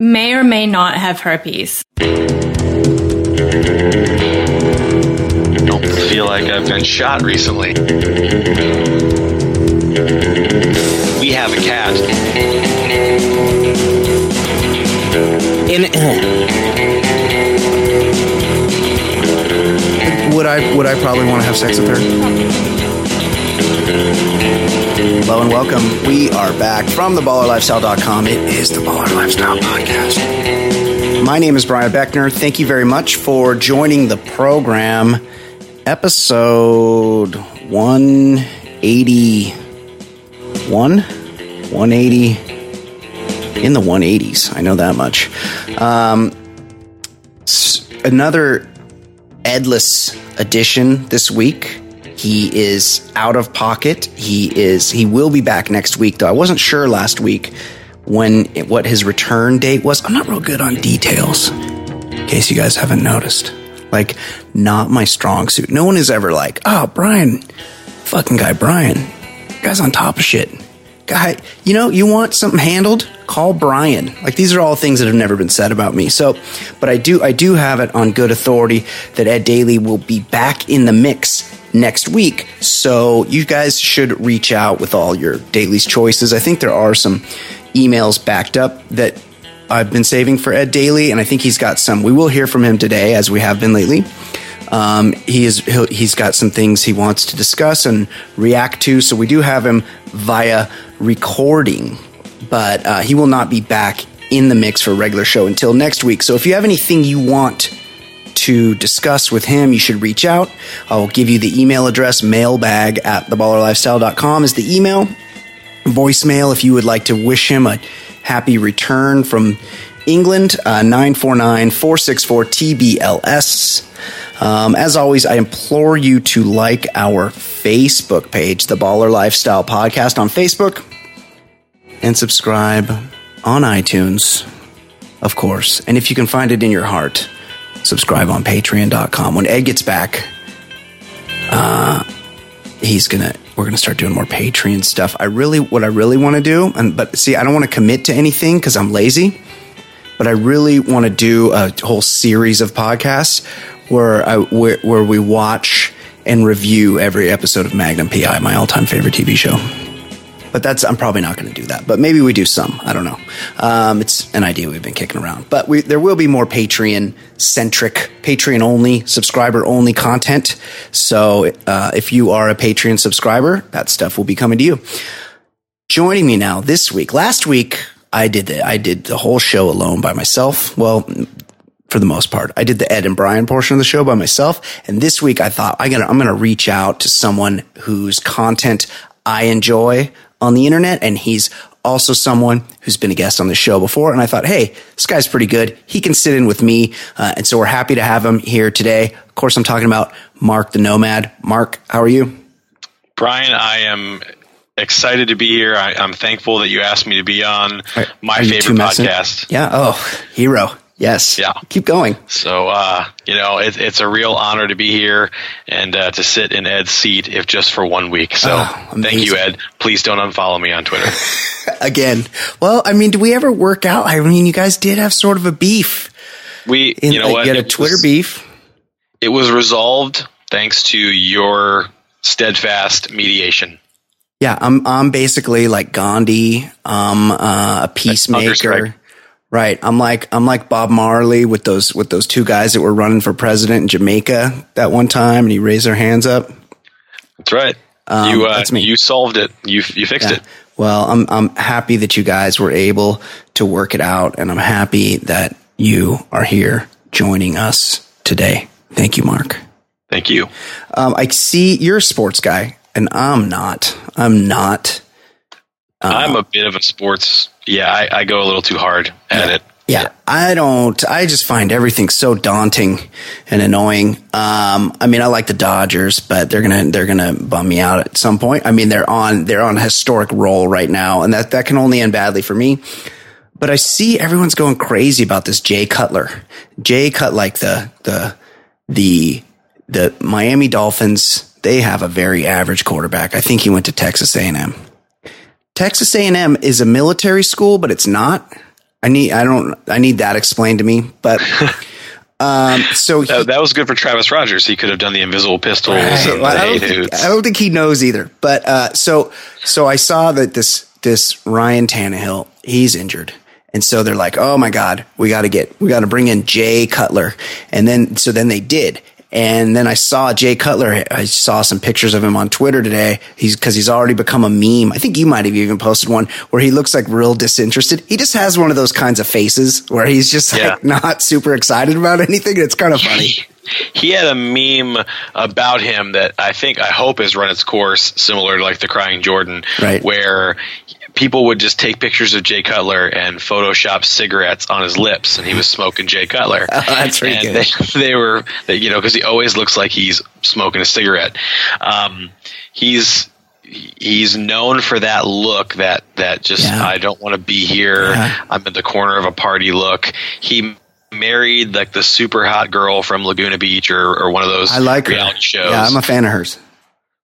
may or may not have herpes. don't feel like I've been shot recently. We have a cat. In, would I would I probably want to have sex with her? Hello and welcome. We are back from theballerlifestyle.com. It is the Baller Lifestyle Podcast. My name is Brian Beckner. Thank you very much for joining the program. Episode 181? 180? In the 180s. I know that much. Um, another Edless edition this week. He is out of pocket. He is. He will be back next week, though. I wasn't sure last week when what his return date was. I'm not real good on details. In case you guys haven't noticed, like not my strong suit. No one is ever like, "Oh, Brian, fucking guy, Brian, guy's on top of shit." Guy, you know, you want something handled? Call Brian. Like these are all things that have never been said about me. So, but I do, I do have it on good authority that Ed Daly will be back in the mix next week. So you guys should reach out with all your Daly's choices. I think there are some emails backed up that I've been saving for Ed Daly, and I think he's got some. We will hear from him today, as we have been lately. Um, he is he's got some things he wants to discuss and react to. So we do have him via recording, but uh, he will not be back in the mix for a regular show until next week. So if you have anything you want to discuss with him, you should reach out. I'll give you the email address mailbag at theballerlifestyle.com is the email. Voicemail if you would like to wish him a happy return from England, uh, 949 464 TBLS. Um, as always, I implore you to like our Facebook page, The Baller Lifestyle Podcast on Facebook, and subscribe on iTunes, of course. And if you can find it in your heart, subscribe on patreon.com. When Ed gets back, uh, he's gonna we're gonna start doing more Patreon stuff. I really what I really want to do, and but see, I don't want to commit to anything because I'm lazy. But I really want to do a whole series of podcasts where I where, where we watch and review every episode of Magnum PI, my all-time favorite TV show. But that's I'm probably not going to do that. But maybe we do some. I don't know. Um, it's an idea we've been kicking around. But we, there will be more Patreon centric, Patreon only, subscriber only content. So uh, if you are a Patreon subscriber, that stuff will be coming to you. Joining me now this week. Last week I did the I did the whole show alone by myself. Well, for the most part. I did the Ed and Brian portion of the show by myself. And this week I thought I gotta, I'm going to reach out to someone whose content I enjoy on the internet. And he's also someone who's been a guest on the show before. And I thought, Hey, this guy's pretty good. He can sit in with me. Uh, and so we're happy to have him here today. Of course, I'm talking about Mark the Nomad. Mark, how are you? Brian, I am excited to be here. I, I'm thankful that you asked me to be on my favorite podcast. Yeah. Oh, hero. Yes. Yeah. Keep going. So, uh, you know, it, it's a real honor to be here and uh, to sit in Ed's seat, if just for one week. So, Oh, thank you. Ed. Please don't unfollow me on Twitter. Again. Well, I mean, do we ever work out? I mean, you guys did have sort of a beef. We, In, you know like, what? You had a Twitter was- beef. It was resolved thanks to your steadfast mediation. Yeah, I'm I'm basically like Gandhi. I'm uh, a peacemaker. Right. I'm like I'm like Bob Marley with those with those two guys that were running for president in Jamaica that one time, and he raised their hands up. That's right. Um, you, uh, that's me. you solved it. You, you fixed Yeah. it. Well, I'm I'm happy that you guys were able to work it out, and I'm happy that you are here joining us today. Thank you, Mark. Thank you. Um, I see you're a sports guy, and I'm not. I'm not. Uh, I'm a bit of a sports. Yeah, I, I go a little too hard at it. Yeah, I don't. I just find everything so daunting and annoying. Um, I mean, I like the Dodgers, but they're gonna they're gonna bum me out at some point. I mean, they're on they're on a historic roll right now, and that that can only end badly for me. But I see everyone's going crazy about this Jay Cutler. Jay Cut like the the the the Miami Dolphins. They have a very average quarterback. I think he went to Texas A and M. Texas A and M is a military school, but it's not. I need I don't I need that explained to me. But um, so he, That, that was good for Travis Rogers. He could have done the invisible pistols Right. Well, I, don't think. I don't think he knows either. But uh, so so I saw that this this Ryan Tannehill he's injured, and so they're like, oh my god, we got to get we got to bring in Jay Cutler, and then so then they did. And then I saw Jay Cutler. I saw some pictures of him on Twitter today. He's because he's already become a meme. I think you might have even posted one where he looks like real disinterested. He just has one of those kinds of faces where he's just like not super excited about anything. It's kind of funny. he, he had a meme about him that I think I hope has run its course, similar to like the Crying Jordan, Right. where people would just take pictures of Jay Cutler and Photoshop cigarettes on his lips, and he was smoking Jay Cutler. Oh, that's pretty and good. They, they were, they, you know, because he always looks like he's smoking a cigarette. Um, he's he's known for that look that that just Yeah. I don't want to be here. Yeah. I'm in the corner of a party look. He married like the super hot girl from Laguna Beach or, or one of those I like her. reality shows. Yeah, I'm a fan of hers.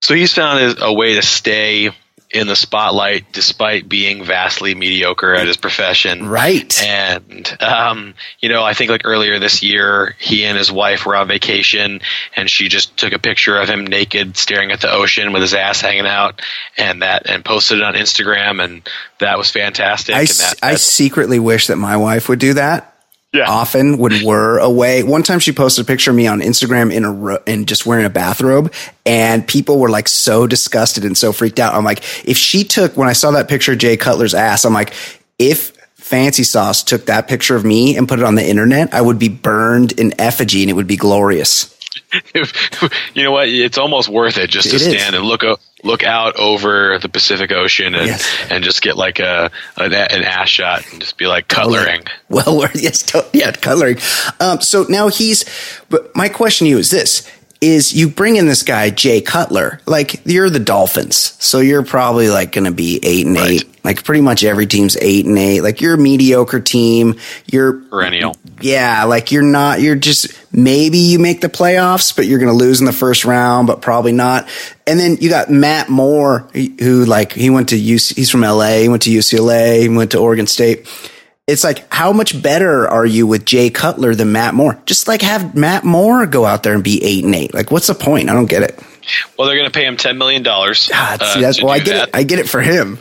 so he's found a, a way to stay in the spotlight despite being vastly mediocre at his profession. Right. And um, you know, I think like earlier this year, he and his wife were on vacation, and she just took a picture of him naked, staring at the ocean with his ass hanging out, and that and posted it on Instagram, and that was fantastic. I, and that, I secretly wish that my wife would do that. Yeah. Often when we're away. One time she posted a picture of me on Instagram in a ro- and just wearing a bathrobe, and people were like so disgusted and so freaked out. I'm like, if she took when I saw that picture of Jay Cutler's ass, I'm like, if Fancy Sauce took that picture of me and put it on the internet, I would be burned in effigy and it would be glorious. you know what? It's almost worth it just to It is. stand and look o- look out over the Pacific Ocean and Yes. and just get like a an, an ass shot and just be like cutlery. Well, we're- yes, yeah, coloring. Um, so now he's. But my question to you is this: Is you bring in this guy Jay Cutler? Like you're the Dolphins, so you're probably like going to be eight and Right. eight. Like pretty much every team's eight and eight. Like you're a mediocre team. You're Perennial. yeah, like you're not, you're just, maybe you make the playoffs, but you're going to lose in the first round, but probably not. And then you got Matt Moore, who like, he went to UC, he's from LA, he went to UCLA, he went to Oregon State. It's like, how much better are you with Jay Cutler than Matt Moore? Just like have Matt Moore go out there and be eight and eight. Like, what's the point? I don't get it. Well, they're going to pay him ten million dollars. uh, God, see, that's, well, I get it. I get it for him.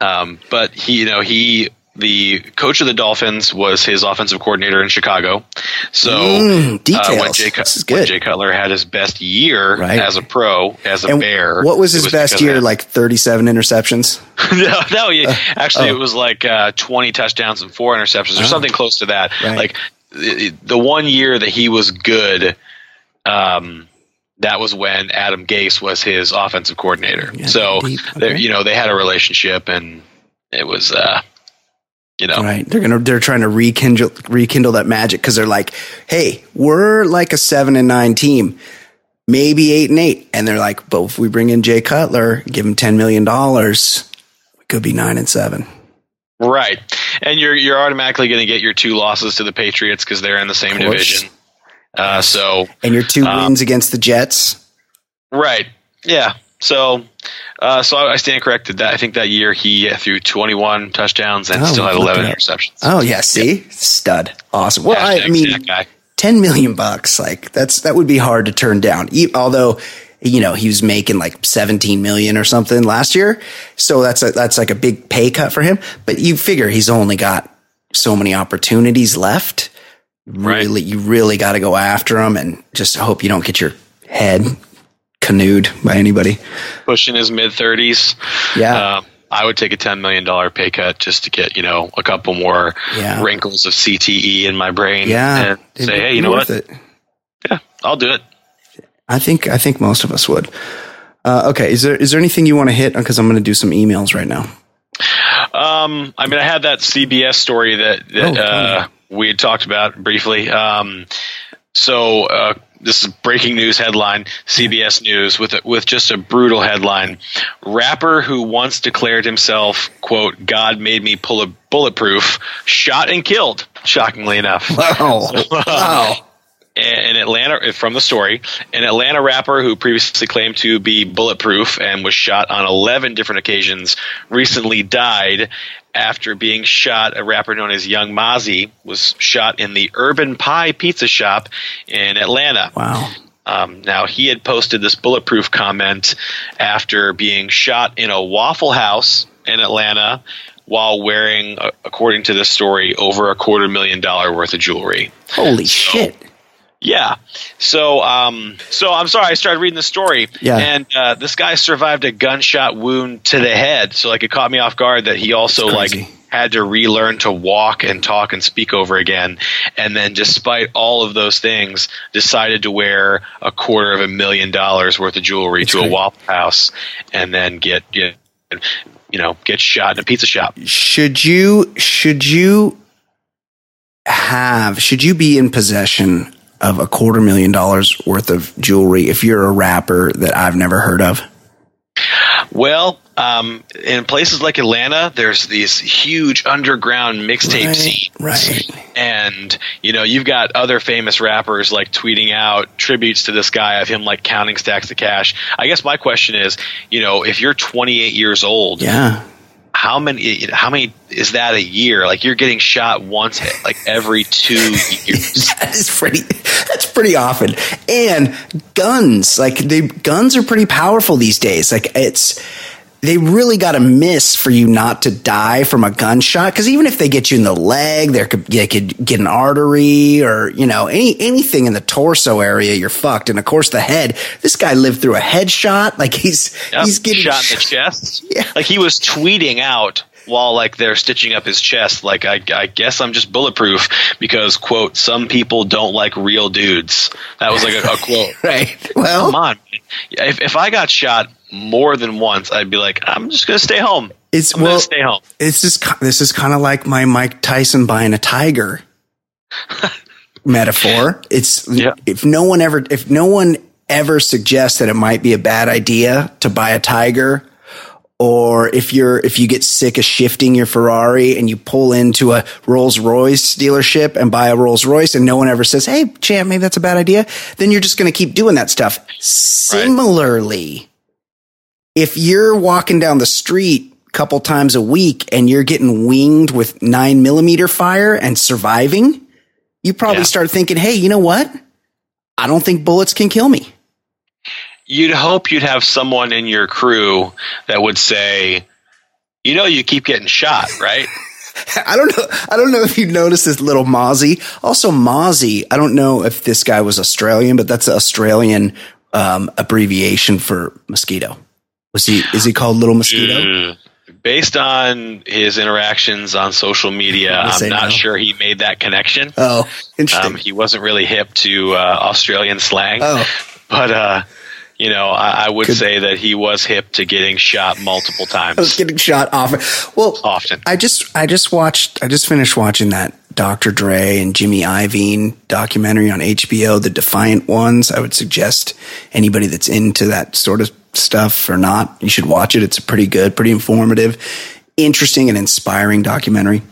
Um, but he, you know, he the coach of the Dolphins was his offensive coordinator in Chicago. So Mm, uh, when, Jay, This is when. Jay Cutler had his best year Right. as a pro, as a And bear, what was his best year? Like 37 interceptions? no, no, yeah, actually, oh. it was like uh, twenty touchdowns and four interceptions, or something close to that. Right. Like the, the one year that he was good, um, that was when Adam Gase was his offensive coordinator. Yeah, so they- Okay. you know they had a relationship, and it was, uh, you know, Right. They're gonna they're trying to rekindle rekindle that magic because they're like, hey, we're like a seven and nine team, maybe eight and eight, and they're like, but if we bring in Jay Cutler, give him ten million dollars, we could be nine and seven. right. And you're you're automatically going to get your two losses to the Patriots because they're in the same division. Uh, so And your two Um, wins against the Jets. Right. Yeah. So, uh, so I stand corrected. That I think that year he threw 21 touchdowns and Oh, still had 11 interceptions. Oh yeah, see, stud, awesome. Well, I, I mean, ten million bucks, like that's that would be hard to turn down. E- although, you know, he was making like seventeen million or something last year, so that's a, that's like a big pay cut for him. But you figure he's only got so many opportunities left. Right. Really, you really got to go after him, and just hope you don't get your head canoed by anybody. pushing his mid 30s. Yeah. Um, I would take a $10 million pay cut just to get, you know, a couple more Yeah. wrinkles of CTE in my brain. Yeah, And it'd say, hey, you know what? It. Yeah, I'll do it. I think I think most of us would. Uh, okay, is there is there anything you want to hit? On? Because I'm going to do some emails right now. Um, I mean, I had that CBS story that, that Oh, uh, we had talked about briefly. Um, so uh, this is breaking news headline: CBS News with a, with just a brutal headline. Rapper who once declared himself "quote God made me pull a bulletproof" shot and killed. Shockingly enough, Wow! wow! an Atlanta uh, from the story, an Atlanta rapper who previously claimed to be bulletproof and was shot on 11 different occasions recently died after being shot. A rapper known as Young Mozzie was shot in the Urban Pie Pizza Shop in Atlanta. Wow. Um, now he had posted this bulletproof comment after being shot in a Waffle House in Atlanta while wearing, according to this story, over a quarter million dollar worth of jewelry. Holy so, shit! Yeah. So, um, so I'm sorry. I started reading the story, yeah. and uh, this guy survived a gunshot wound to the head. So, like, it caught me off guard that he also like had to relearn to walk and talk and speak over again. And then, despite all of those things, decided to wear a quarter of a million dollars worth of jewelry That's to great. a Waffle House, and then get you know get shot in a pizza shop. Should you should you have should you be in possession of a quarter million dollars worth of jewelry if you're a rapper that I've never heard of? Well, um, in places like Atlanta, there's these huge underground mixtape right, scenes, right? And you know, you've got other famous rappers like tweeting out tributes to this guy of him like counting stacks of cash. I guess my question is, you know, if you're 28 years old, yeah, how many how many is that a year? Like you're getting shot once like every two years. That is pretty that's pretty often. And guns like the guns are pretty powerful these days. Like it's they really got to miss for you not to die from a gunshot. Because even if they get you in the leg, they could, they could get an artery or you know any anything in the torso area, you're fucked. And of course, the head. This guy lived through a headshot. Like he's yep, he's getting shot in the chest. Yeah, like he was tweeting out while like they're stitching up his chest like I, I, guess i'm just bulletproof because quote some people don't like real dudes that was like a, a quote right well come on if, if i got shot more than once i'd be like i'm just gonna stay home it's I'm well stay home it's just this is kind of like my mike tyson buying a tiger metaphor it's yeah. if no one ever if no one ever suggests that it might be a bad idea to buy a tiger or if you're if you get sick of shifting your Ferrari and you pull into a Rolls Royce dealership and buy a Rolls Royce and no one ever says, "Hey, champ, maybe that's a bad idea," then you're just going to keep doing that stuff. Similarly, right. If you're walking down the street a couple times a week and you're getting winged with nine millimeter fire and surviving, you probably yeah. start thinking, "Hey, you know what? I don't think bullets can kill me." you'd hope you'd have someone in your crew that would say, you know, you keep getting shot, right? I don't know. I don't know if you noticed this little Mozzie. Also, Mozzie. I don't know if this guy was Australian, but that's an Australian um, abbreviation for mosquito. Was he? Is he called Little Mosquito? Based on his interactions on social media, I'm not no. sure he made that connection. Oh, interesting. Um, he wasn't really hip to uh, Australian slang. Oh, but uh, you know, I, I would Could, say that he was hip to getting shot multiple times. I was getting shot often. Well, often. I just, I just watched, I just finished watching that Dr. Dre and Jimmy Iovine documentary on HBO, the Defiant Ones. I would suggest anybody that's into that sort of stuff or not, you should watch it. It's pretty good, pretty informative, interesting, and inspiring documentary.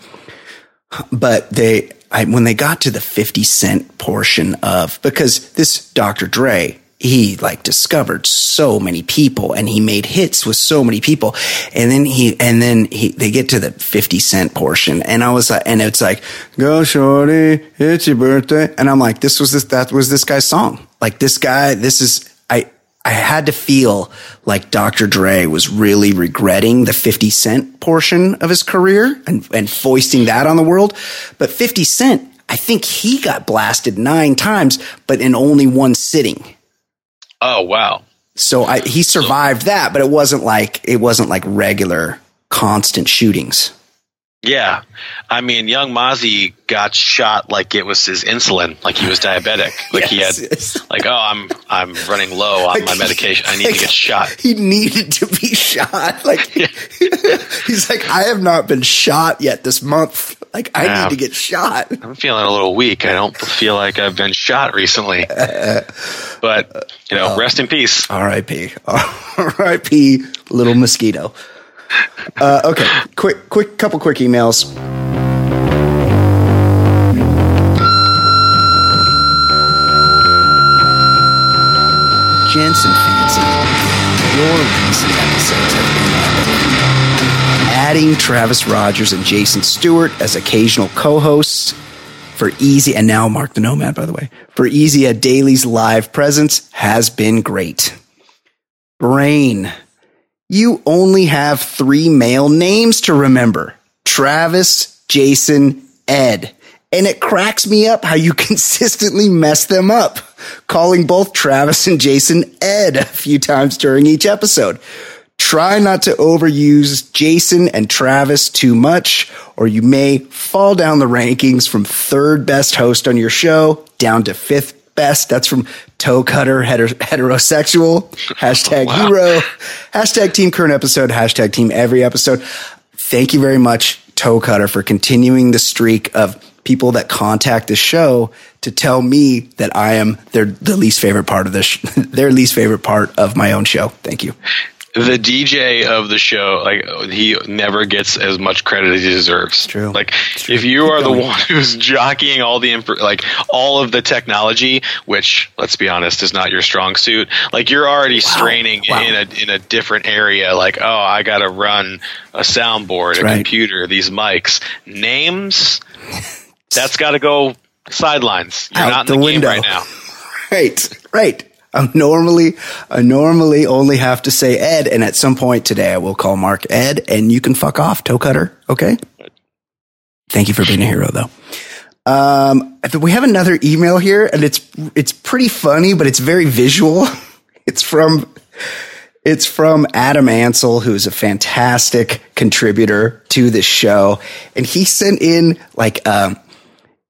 But they, I, when they got to the 50 cent portion of, because this Dr. Dre, he like discovered so many people and he made hits with so many people. And then he, and then he, they get to the 50 cent portion and I was like, and it's like, go shorty, it's your birthday. And I'm like, this was this, that was this guy's song. Like this guy, this is, I, I had to feel like Dr. Dre was really regretting the 50 cent portion of his career and, and foisting that on the world. But 50 cent, I think he got blasted nine times, but in only one sitting. Oh wow! So I, he survived that, but it wasn't like it wasn't like regular constant shootings. Yeah, I mean, young Mozzie got shot like it was his insulin, like he was diabetic, like yes, he had, yes. like oh, I'm I'm running low on like my medication. I need like to get shot. He needed to be shot. Like he's like, I have not been shot yet this month. Like I yeah, need to get shot. I'm feeling a little weak. I don't feel like I've been shot recently. but you know, rest in peace. R.I.P. R.I.P. Little mosquito. Uh, okay, quick, quick, couple quick emails. Jensen Fancy, your recent episodes have been adding Travis Rogers and Jason Stewart as occasional co-hosts for easy and now Mark the Nomad, by the way, for easy Ed Daly's live presence has been great. Brian you only have three male names to remember Travis, Jason, Ed. And it cracks me up how you consistently mess them up, calling both Travis and Jason Ed a few times during each episode. Try not to overuse Jason and Travis too much, or you may fall down the rankings from third best host on your show down to fifth best. That's from toe cutter heter- heterosexual. Hashtag wow. hero. Hashtag team current episode. Hashtag team every episode. Thank you very much, toe cutter, for continuing the streak of people that contact the show to tell me that I am their the least favorite part of this, sh- their least favorite part of my own show. Thank you. The DJ of the show, like he never gets as much credit as he deserves. It's true. Like it's true. if you Keep are going. the one who's jockeying all the info, like all of the technology, which let's be honest is not your strong suit. Like you're already wow. straining wow. in a in a different area. Like oh, I got to run a soundboard, That's a right. computer, these mics, names that's got to go sidelines. You're Out not in the, the window right now. right, right. I normally, I normally only have to say Ed, and at some point today, I will call Mark Ed, and you can fuck off, toe cutter. Okay. Thank you for being a hero, though. Um, we have another email here, and it's it's pretty funny, but it's very visual. It's from it's from Adam Ansel, who's a fantastic contributor to this show, and he sent in like um,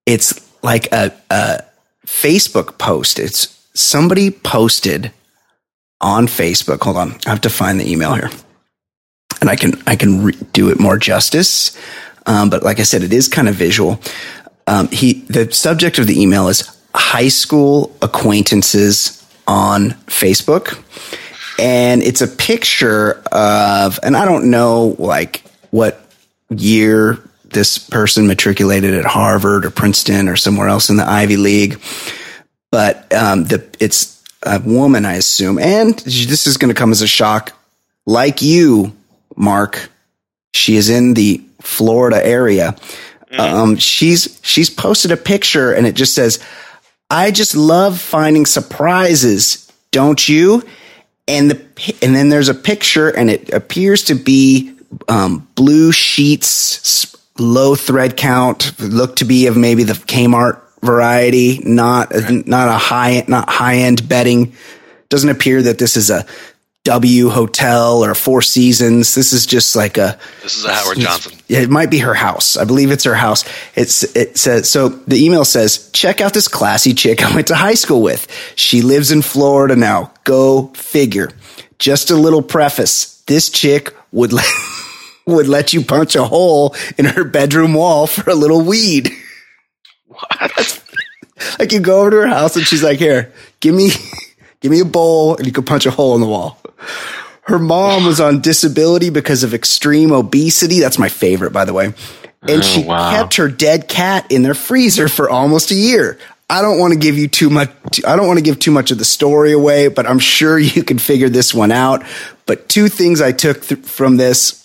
it's like a, a Facebook post. It's somebody posted on Facebook. Hold on, I have to find the email here, and I can I can re- do it more justice. Um, but like I said, it is kind of visual. Um, he the subject of the email is high school acquaintances on Facebook, and it's a picture of, and I don't know like what year this person matriculated at Harvard or Princeton or somewhere else in the Ivy League. But um, the, it's a woman, I assume. And this is going to come as a shock. Like you, Mark, she is in the Florida area. Mm. Um, she's she's posted a picture and it just says, "I just love finding surprises, don't you?" And the and then there's a picture and it appears to be um, blue sheets low thread count, look to be of maybe the Kmart variety, not right. not a high not high end bedding. Doesn't appear that this is a W hotel or Four Seasons. This is just like a. This is a Howard Johnson. It might be her house. I believe it's her house. It's it says so. The email says, "Check out this classy chick I went to high school with. She lives in Florida now. Go figure." Just a little preface. This chick would let would let you punch a hole in her bedroom wall for a little weed. What? like you go over to her house and she's like, "Here, give me, give me a bowl, and you can punch a hole in the wall." Her mom was on disability because of extreme obesity. That's my favorite, by the way. And oh, she wow. kept her dead cat in their freezer for almost a year. I don't want to give you too much. I don't want to give too much of the story away, but I'm sure you can figure this one out. But two things I took th- from this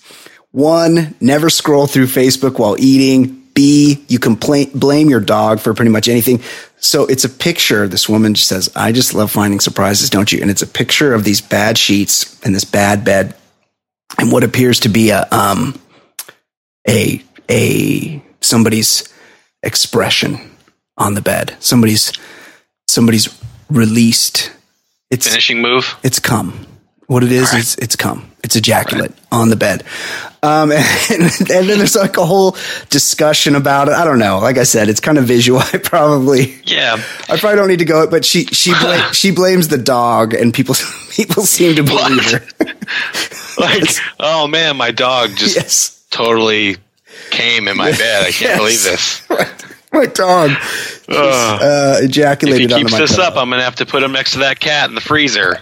one, never scroll through Facebook while eating. B, you complain, blame your dog for pretty much anything. So it's a picture. This woman says, I just love finding surprises, don't you? And it's a picture of these bad sheets and this bad bed and what appears to be a, um, a, a, somebody's expression on the bed. Somebody's, somebody's released. It's finishing move. It's come. What it is, right. is it's come. It's ejaculate right. on the bed. Um, and, and, then there's like a whole discussion about it. I don't know. Like I said, it's kind of visual. I probably, yeah, I probably don't need to go. But she, she, bla- she blames the dog and people, people seem to believe her. like, oh man, my dog just yes. totally came in my bed. I can't yes. believe this. Right. My dog uh, uh, ejaculated. If he keeps this up, I'm gonna have to put him next to that cat in the freezer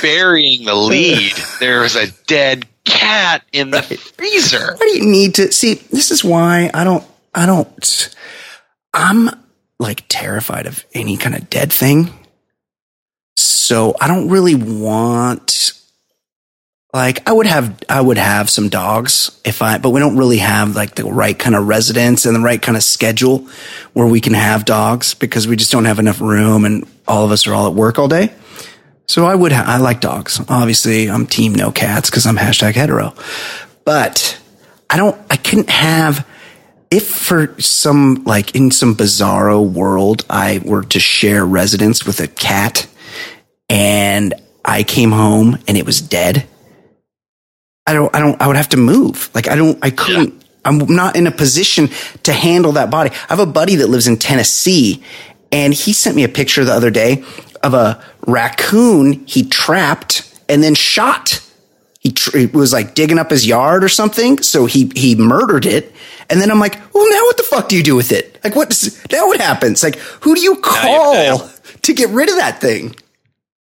burying the lead. There's a dead cat in the right. freezer. Why do you need to see? This is why I don't. I don't. I'm like terrified of any kind of dead thing. So I don't really want like I would have I would have some dogs if I but we don't really have like the right kind of residence and the right kind of schedule where we can have dogs because we just don't have enough room and all of us are all at work all day. So I would ha- I like dogs. Obviously, I'm team no cats because I'm hashtag hetero. But I don't I couldn't have if for some like in some bizarro world I were to share residence with a cat and I came home and it was dead I don't, I don't, I would have to move. Like I don't, I couldn't, yeah. I'm not in a position to handle that body. I have a buddy that lives in Tennessee and he sent me a picture the other day of a raccoon he trapped and then shot. He, tr- he was like digging up his yard or something. So he, he murdered it. And then I'm like, well, now what the fuck do you do with it? Like what does, now what happens? Like who do you call to get rid of that thing?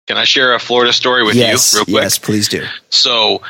Can I share a Florida story with yes, you real quick? Yes, please do. So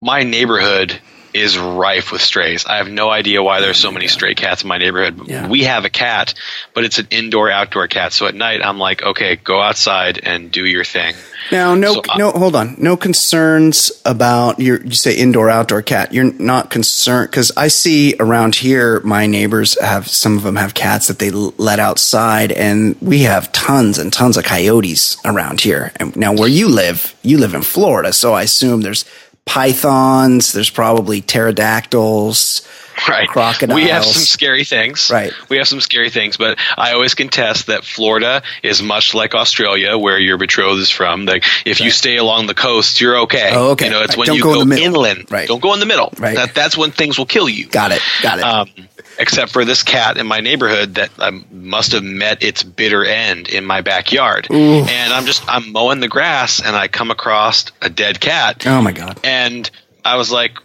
my neighborhood is rife with strays. I have no idea why there's so many stray cats in my neighborhood. Yeah. We have a cat, but it's an indoor outdoor cat. So at night I'm like, okay, go outside and do your thing. Now, no, so, no, hold on. No concerns about your, you say indoor outdoor cat. You're not concerned because I see around here, my neighbors have, some of them have cats that they let outside and we have tons and tons of coyotes around here. And now where you live, you live in Florida. So I assume there's pythons. There's probably pterodactyls. Right. Crocodiles. We have some scary things. Right. We have some scary things, but I always contest that Florida is much like Australia, where your betrothed is from. Like, if right. you stay along the coast, you're okay. Oh, okay. You know, it's right. when Don't you go, go, in inland. Right. Don't go in the middle. Right. That, that's when things will kill you. Got it. Got it. Um, except for this cat in my neighborhood that um, must have met its bitter end in my backyard. Ooh. And I'm just I'm mowing the grass and I come across a dead cat. Oh my god! And I was like,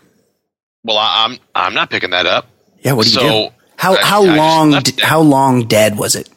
"Well, I, am I'm not picking that up." Yeah. What do so you do? How I, how I long how long dead was it?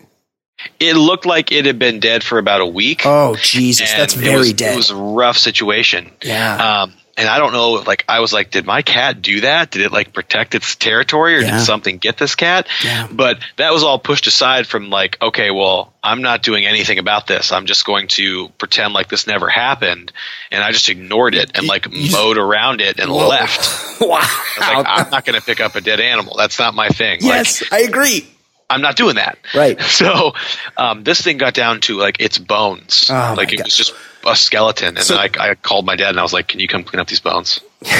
It looked like it had been dead for about a week. Oh Jesus, that's very was, dead. It was a rough situation. Yeah. Um, and I don't know, like I was like, did my cat do that? Did it like protect its territory, or yeah. did something get this cat? Yeah. But that was all pushed aside from like, okay, well, I'm not doing anything about this. I'm just going to pretend like this never happened, and I just ignored it and like mowed around it and Whoa. left. wow. Like, I'm not going to pick up a dead animal. That's not my thing. Yes, like, I agree. I'm not doing that. Right. So um, this thing got down to like its bones. Oh like it God. was just a skeleton. And So- I, I called my dad and I was like, "Can you come clean up these bones?"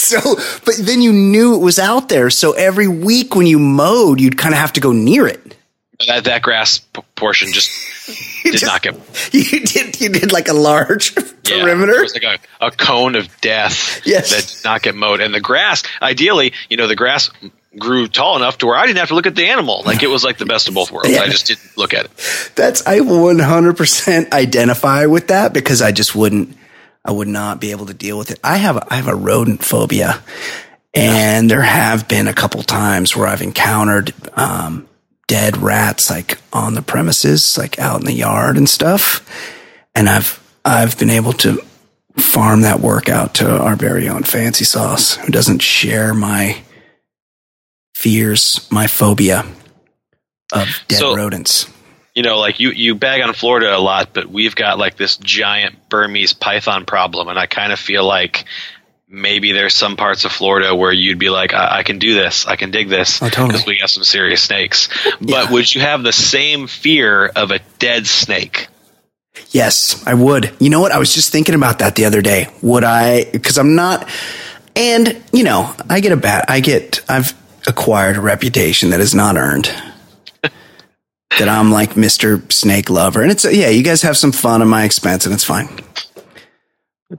So, but then you knew it was out there. So every week when you mowed, you'd kind of have to go near it. That that grass p- portion just did just- not get You did. You did like a large yeah, perimeter. It was like a, a cone of death Yes. that did not get mowed. And the grass, ideally, you know, the grass grew tall enough to where I didn't have to look at the animal. Like it was like the best of both worlds. Yeah. I just didn't look at it. That's I 100% identify with that because I just wouldn't I would not be able to deal with it. I have I have a rodent phobia. And there have been a couple times where I've encountered um, dead rats like on the premises, like out in the yard and stuff. And I've I've been able to farm that work out to our very own fancy sauce, who doesn't share my fears, my phobia of dead So- rodents. you know, like you you bag on Florida a lot, but we've got like this giant Burmese python problem, and I kind of feel like maybe there's some parts of Florida where you'd be like, I, I can do this, I can dig this, Oh, totally. we got some serious snakes. But Yeah. would you have the same fear of a dead snake? Yes, I would. You know what? I was just thinking about that the other day. Would I? Because I'm not. And you know, I get a bad. I get. I've acquired a reputation that is not earned. that I'm like Mr. Snake Lover, and it's yeah. You guys have some fun at my expense, and it's fine.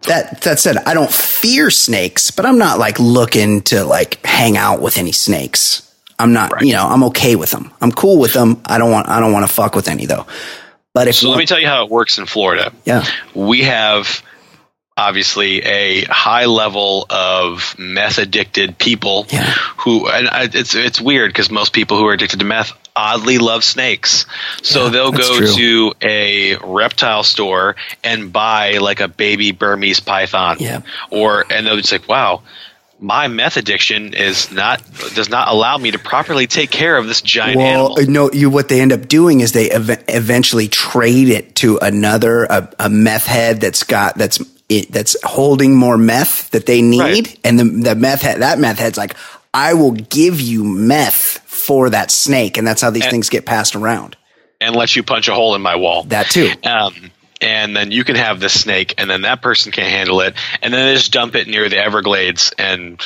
That that said, I don't fear snakes, but I'm not like looking to like hang out with any snakes. I'm not. Right. You know, I'm okay with them. I'm cool with them. I don't want. I don't want to fuck with any though. But if So let me tell you how it works in Florida. yeah. we have obviously a high level of meth addicted people Yeah. who and I- it's it's weird because most people who are addicted to meth oddly love snakes so Yeah, they'll go true. to a reptile store and buy like a baby burmese python Yeah. or and they'll just like wow my meth addiction is not does not allow me to properly take care of this giant well, animal. Uh, no, you what they end up doing is they ev- eventually trade it to another a, a meth head that's got that's it, that's holding more meth that they need, Right. and the the meth head that meth head's like, I will give you meth for that snake, and that's how these And- things get passed around. and let you punch a hole in my wall. That too. Um, and then you can have this snake, and then that person can't handle it, and then they just dump it near the Everglades, and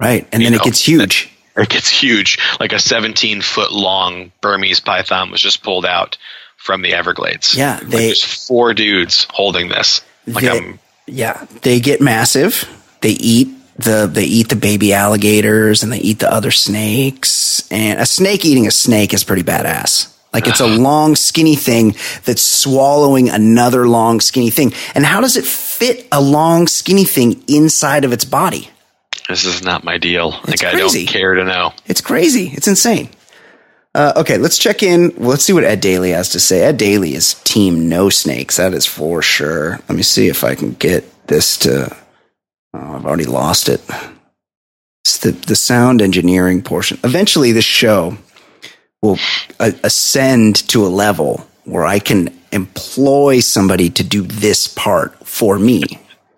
Right. And then it gets huge. it gets huge. Like a 17 foot long Burmese python was just pulled out from the Everglades. Yeah, Like, there's four dudes holding this. Like They- I'm, yeah. They get massive. They eat the they eat the baby alligators and they eat the other snakes. And a snake eating a snake is pretty badass. Like it's a uh-huh. long skinny thing that's swallowing another long skinny thing. And how does it fit a long skinny thing inside of its body? this is not my deal. It's like I don't care to know. It's crazy. It's insane. Uh, okay, let's check in. Let's see what Ed Daly has to say. Ed Daly is team no snakes. That is for sure. Let me see if I can get this to. Oh, I've already lost it. It's the the sound engineering portion. Eventually, this show will uh, ascend to a level where I can employ somebody to do this part for me.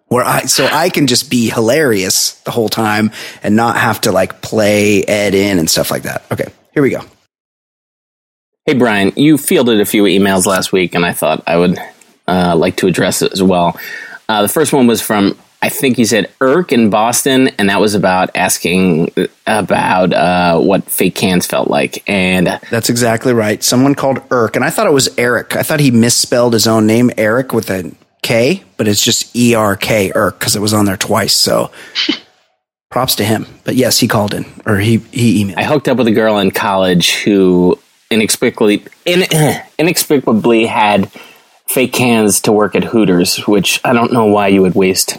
Where I so I can just be hilarious the whole time and not have to like play Ed in and stuff like that. Okay, here we go. Hey, Brian, you fielded a few emails last week, and I thought I would uh, like to address it as well. Uh, the first one was from, I think he said Irk in Boston, and that was about asking about uh, what fake cans felt like. And That's exactly right. Someone called Irk, and I thought it was Eric. I thought he misspelled his own name, Eric, with a K, but it's just E R K, Irk, because it was on there twice. So props to him. But yes, he called in, or he, he emailed. I hooked up with a girl in college who inexplicably in, inexplicably had fake cans to work at Hooters, which I don't know why you would waste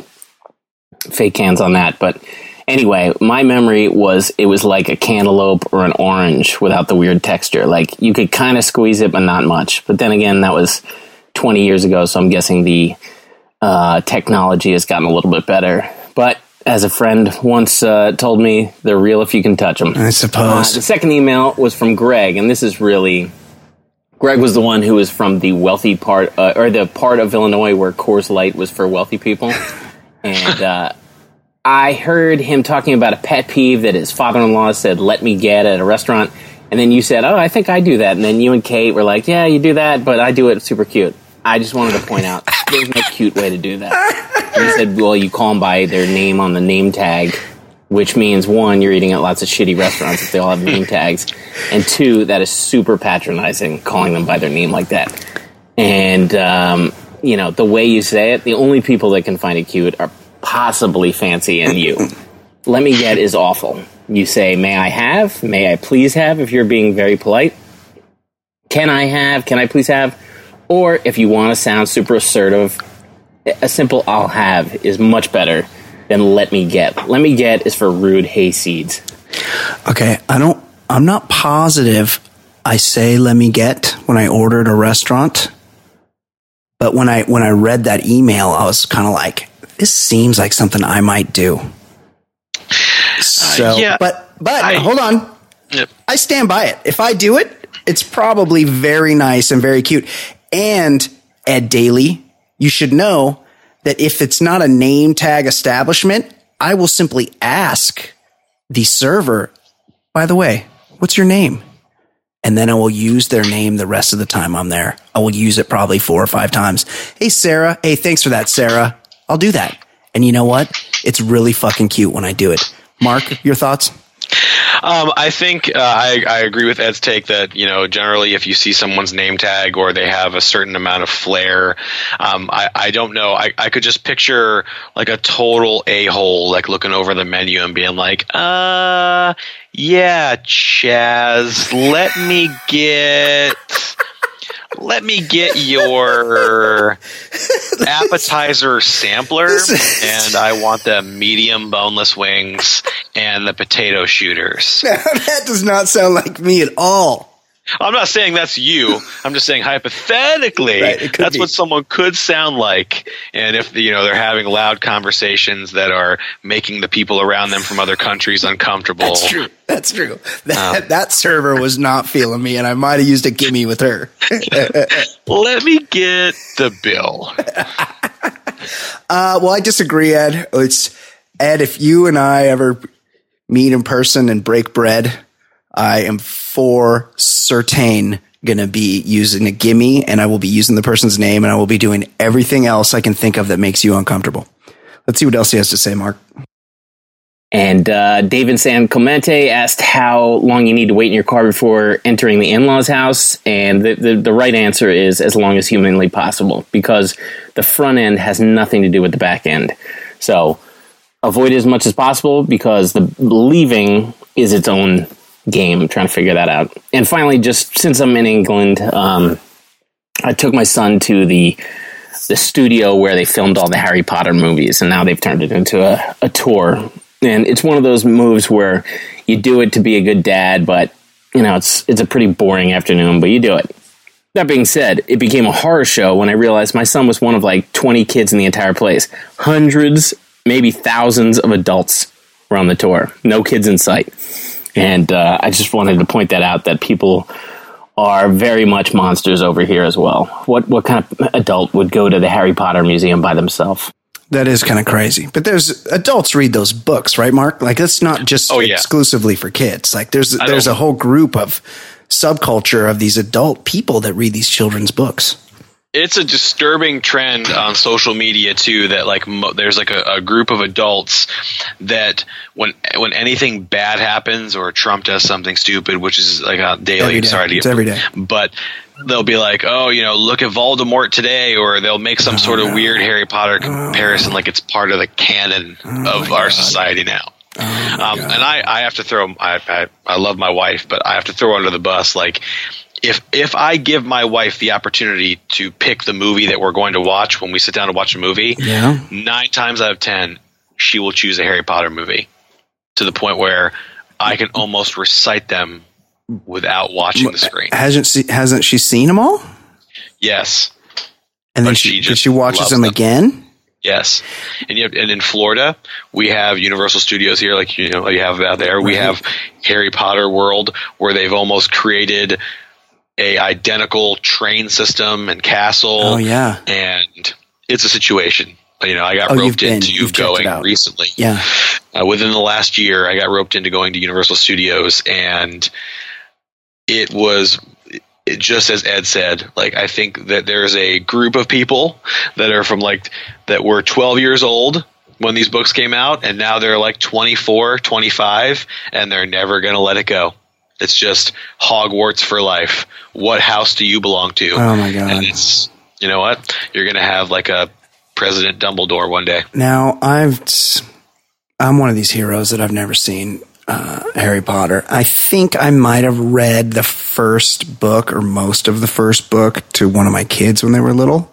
fake cans on that. But anyway, my memory was it was like a cantaloupe or an orange without the weird texture. Like you could kind of squeeze it, but not much. But then again, that was 20 years ago, so I'm guessing the uh, technology has gotten a little bit better. But as a friend once uh, told me, they're real if you can touch them. I Uh, suppose. the second email was from Greg, and this is really Greg was the one who was from the wealthy part, uh, or the part of Illinois where Coors Light was for wealthy people, and uh, I heard him talking about a pet peeve that his father-in-law said, "Let me get" at a restaurant, and then you said, "Oh, I think I do that," and then you and Kate were like, "Yeah, you do that, but I do it super cute." I just wanted to point out there's no cute way to do that. He said, "Well, you call them by their name on the name tag." which means one, you're eating at lots of shitty restaurants if they all have name tags, and two, that is super patronizing, calling them by their name like that. And um, you know the way you say it, the only people that can find it cute are possibly fancy and you. Let me get is awful. You say, "May I have? May I please have?" If you're being very polite, can I have? Can I please have? Or if you want to sound super assertive, a simple "I'll have" is much better than "Let me get." "Let me get" is for rude hayseeds. Okay, I don't. I'm not positive. I say "let me get" when I order at a restaurant, but when I when I read that email, I was kind of like, "This seems like something I might do." So, uh, yeah, but but I- hold on, Yep. I stand by it. If I do it, it's probably very nice and very cute. And Ed Daly, you should know that if it's not a name tag establishment, I will simply ask the server, by the way, what's your name? And then I will use their name the rest of the time I'm there. I will use it probably four or five times. Hey, Sarah. Hey, thanks for that, Sarah. I'll do that. And you know what? It's really fucking cute when I do it. Mark, your thoughts? Um, I think uh, I, I agree with Ed's take that you know generally if you see someone's name tag or they have a certain amount of flair, um, I, I don't know. I, I could just picture like a total a hole like looking over the menu and being like, uh, yeah, Chaz, let me get. Let me get your appetizer sampler, and I want the medium boneless wings and the potato shooters. Now, that does not sound like me at all. I'm not saying that's you. I'm just saying hypothetically, Right, that's be. what someone could sound like. And if you know they're having loud conversations that are making the people around them from other countries uncomfortable. That's true. That's true. That, that server was not feeling me, and I might have used a gimme with her. Let me get the bill. Uh, well, I disagree, Ed. It's Ed. If you and I ever meet in person and break bread, I am for certain going to be using a gimme, and I will be using the person's name, and I will be doing everything else I can think of that makes you uncomfortable. Let's see what else he has to say, Mark. And uh, David San Clemente asked how long you need to wait in your car before entering the in law's house. And the, the, the right answer is as long as humanly possible because the front end has nothing to do with the back end. So avoid as much as possible because the leaving is its own game. trying to figure that out. And finally, just since I'm in England, um, I took my son to the the studio where they filmed all the Harry Potter movies, and now they've turned it into a, a tour. And it's one of those moves where you do it to be a good dad, but you know it's it's a pretty boring afternoon, but you do it. That being said, it became a horror show when I realized my son was one of like 20 kids in the entire place. Hundreds, maybe thousands of adults were on the tour. No kids in sight. And uh, I just wanted to point that out that people are very much monsters over here as well. What what kind of adult would go to the Harry Potter museum by themselves? That is kind of crazy. But there's adults read those books, right, Mark? Like it's not just Oh, yeah. exclusively for kids. Like there's I there's a don't- whole group of subculture of these adult people that read these children's books. It's a disturbing trend on social media too that like mo- there's like a, a group of adults that when when anything bad happens or Trump does something stupid, which is like a daily. Every day. Sorry to It's get, every day. but they'll be like, oh, you know, look at Voldemort today, or they'll make some sort of weird Harry Potter comparison, like it's part of the canon of our society now. um, and I, I have to throw. I, I, I love my wife, but I have to throw under the bus. Like, if if I give my wife the opportunity to pick the movie that we're going to watch when we sit down to watch a movie, Yeah. nine times out of ten, she will choose a Harry Potter movie. To the point where I can almost recite them without watching the screen. Hasn't she, hasn't she seen them all? Yes. And then she, she just she watches them them. again. Yes, and you have, and in Florida we have Universal Studios here, like you know you have out there. We have Harry Potter World, where they've almost created a identical train system and castle. Oh yeah, and it's a situation. You know, I got Oh, roped into you've going recently. yeah. Uh, within the last year, I got roped into going to Universal Studios, and it was it, just as Ed said. Like, I think that there's a group of people that are from like that were 12 years old when these books came out, and now they're like 24, 25, and they're never going to let it go. It's just Hogwarts for life. What house do you belong to? Oh my god. And it's you know what you're going to have like a President Dumbledore one day. Now I've I'm one of these heroes that I've never seen uh, Harry Potter. I think I might have read the first book or most of the first book to one of my kids when they were little,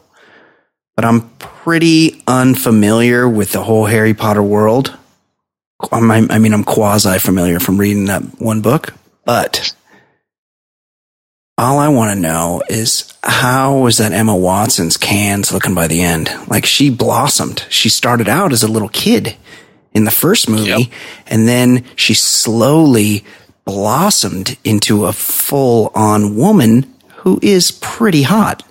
but I'm pretty unfamiliar with the whole Harry Potter world. I'm, I I mean, I'm quasi familiar from reading that one book, but all I want to know is how was that Emma Watson's cans looking by the end? Like she blossomed. She started out as a little kid in the first movie, Yep. and then she slowly blossomed into a full on woman who is pretty hot.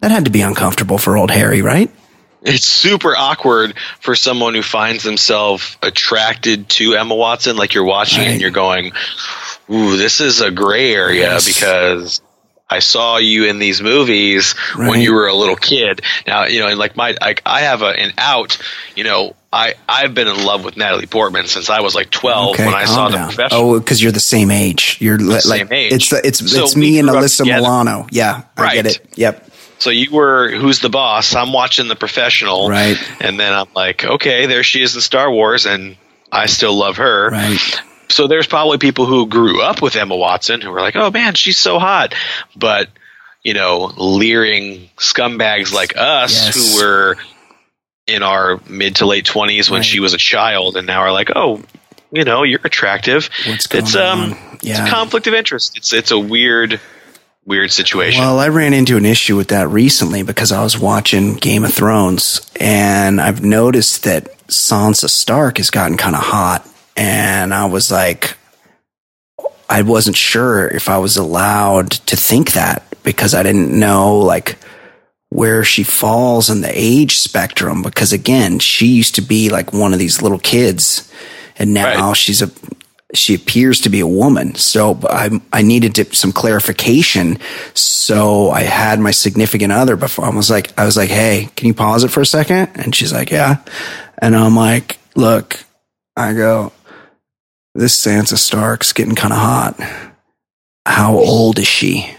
That had to be uncomfortable for old Harry, right? it's super awkward for someone who finds themselves attracted to Emma Watson. Like you're watching Right. and you're going, "Ooh, this is a gray area Yes. because." I saw you in these movies Right. when you were a little kid. Now, you know, and like my, like I have a, an out. You know, I I've been in love with Natalie Portman since I was like twelve when I saw oh, the down. professional. Oh, because you're the same age. You're Same like age. it's the, it's So it's me and Alyssa together. Milano. Yeah, I get it. Yep. So you were who's the boss? I'm watching the professional, Right. And then I'm like, okay, there she is in Star Wars, and I still love her. Right. So there's probably people who grew up with Emma Watson who were like, oh man, she's so hot, but you know, leering scumbags like us Yes. who were in our mid to late twenties when Right. she was a child, and now are like, oh, you know, you're attractive. It's um, on? it's Yeah. a conflict of interest. It's it's a weird weird situation. Well, I ran into an issue with that recently because I was watching Game of Thrones and I've noticed that Sansa Stark has gotten kind of hot. And I was like, I wasn't sure if I was allowed to think that because I didn't know like where she falls in the age spectrum. Because again, she used to be like one of these little kids and now Right. she's a she appears to be a woman. So I I needed to, some clarification. So I had my significant other before. I was like, I was like, hey, can you pause it for a second? And she's like, yeah. And I'm like, look, I go, this Sansa Stark's getting kind of hot. How old is she?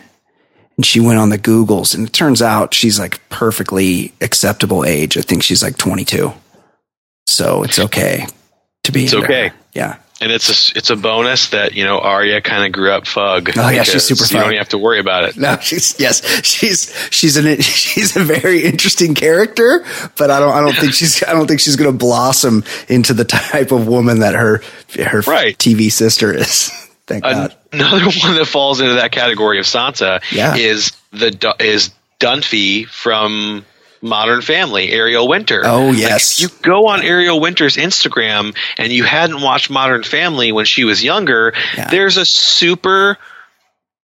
And she went on the Googles, and it turns out she's like perfectly acceptable age. I think she's like 22. So it's okay to be. It's okay. her. Yeah. And it's a it's a bonus that you know Arya kind of grew up fug. Oh, yeah, she's super You don't have to worry about it. No, she's yes, she's she's an she's a very interesting character, but I don't I don't think she's I don't think she's going to blossom into the type of woman that her her Right. TV sister is. Thank God. Another one that falls into that category of Sansa Yeah. is the is Dunphy from Modern Family, Ariel Winter. Oh, yes. if you go on Ariel Winter's Instagram and you hadn't watched Modern Family when she was younger, Yeah. there's a super,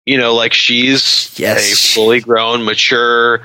you know, like she's Yes. a fully grown, mature,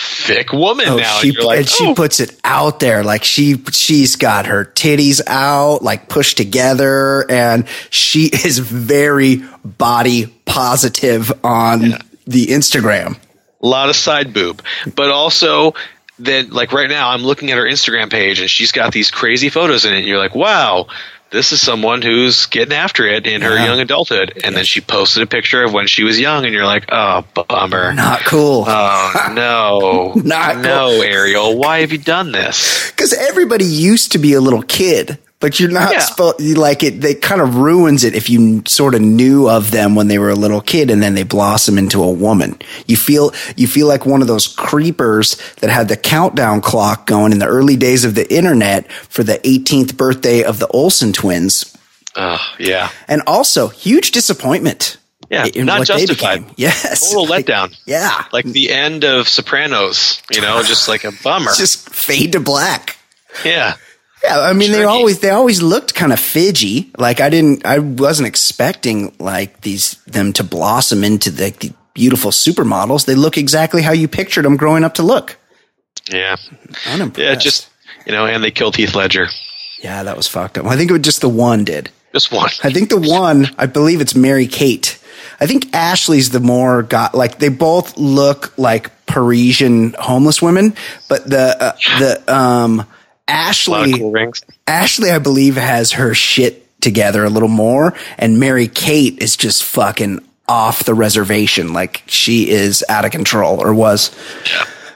thick woman Oh, now. she and like, and she oh, puts it out there like she she's got her titties out like pushed together and she is very body positive on the Instagram. A lot of side boob, but also then like right now I'm looking at her Instagram page and she's got these crazy photos in it. And you're like, wow, this is someone who's getting after it in her Yeah. young adulthood. And then she posted a picture of when she was young, and you're like, oh, bummer. Not cool. Oh no, Not no, cool. Ariel, why have you done this? Because everybody used to be a little kid, but you're not Yeah. supposed. Like it, they kind of ruins it if you sort of knew of them when they were a little kid and then they blossom into a woman. You feel you feel like one of those creepers that had the countdown clock going in the early days of the internet for the 18th birthday of the Olsen twins, Oh yeah, and also huge disappointment. yeah, in not what justified. became. Yes, Total Like, letdown. Yeah, Like the end of Sopranos, you know, just like a bummer. just fade to black. yeah. Yeah, I mean they always they always looked kind of fidgy. Like I didn't I wasn't expecting like these them to blossom into the, the beautiful supermodels. They look exactly how you pictured them growing up to look. Yeah. Unimpressed. Yeah, just you know, and they killed Heath Ledger. yeah, that was fucked up. I think it was just the one did. Just one. I think the one I believe it's Mary Kate. I think Ashley's the more got like they both look like Parisian homeless women, but the uh, the um A lot of Ashley cool rings. Ashley, I believe, has her shit together a little more, and Mary Kate is just fucking off the reservation. Like she is out of control or was.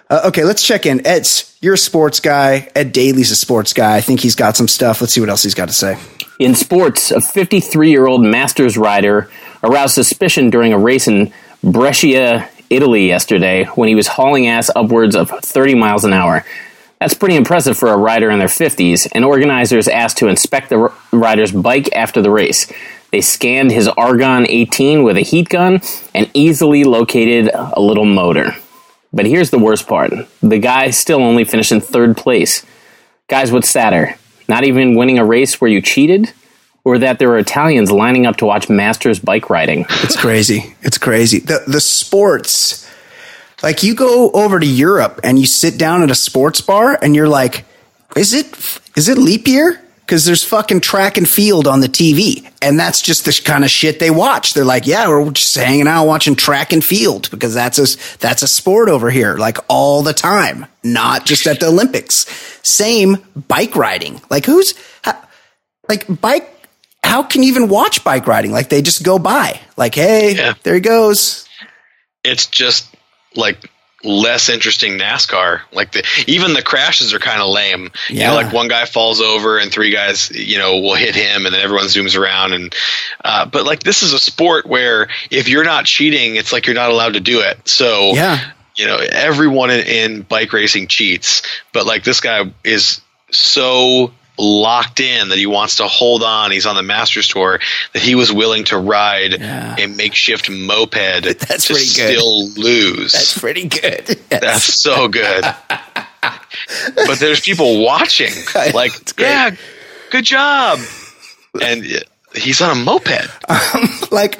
Uh, okay, let's check in. Ed's, you're a sports guy. Ed Daly's a sports guy. I think he's got some stuff. Let's see what else he's got to say. In sports, a 53 year old Masters rider aroused suspicion during a race in Brescia, Italy yesterday when he was hauling ass upwards of 30 miles an hour. That's pretty impressive for a rider in their 50s, and organizers asked to inspect the rider's bike after the race. They scanned his Argon 18 with a heat gun and easily located a little motor. But here's the worst part the guy still only finished in third place. Guys, what's sadder? Not even winning a race where you cheated? Or that there were Italians lining up to watch Masters bike riding? It's crazy. It's crazy. The the sports, like you go over to Europe and you sit down at a sports bar and you're like, is it is it leap year? Because there's fucking track and field on the TV, and that's just the kind of shit they watch. They're like, yeah, we're just hanging out watching track and field because that's a that's a sport over here, like all the time, not just at the Olympics. Same bike riding. Like who's how, like bike how can you even watch bike riding? Like they just go by. Like, hey, Yeah. there he goes. It's just like less interesting NASCAR. Like the even the crashes are kind of lame. You Yeah. know, like one guy falls over and three guys, you know, will hit him, and then everyone zooms around. And uh, but like this is a sport where if you're not cheating, it's like you're not allowed to do it. So Yeah. you know, everyone in, in bike racing cheats, but like this guy is so locked in that he wants to hold on. He's on the Masters tour that he was willing to ride Yeah. a makeshift moped That's to pretty good. still lose. That's pretty good. Yes. That's so good. but there's people watching. Like, yeah, good job. And he's on a moped. Um, like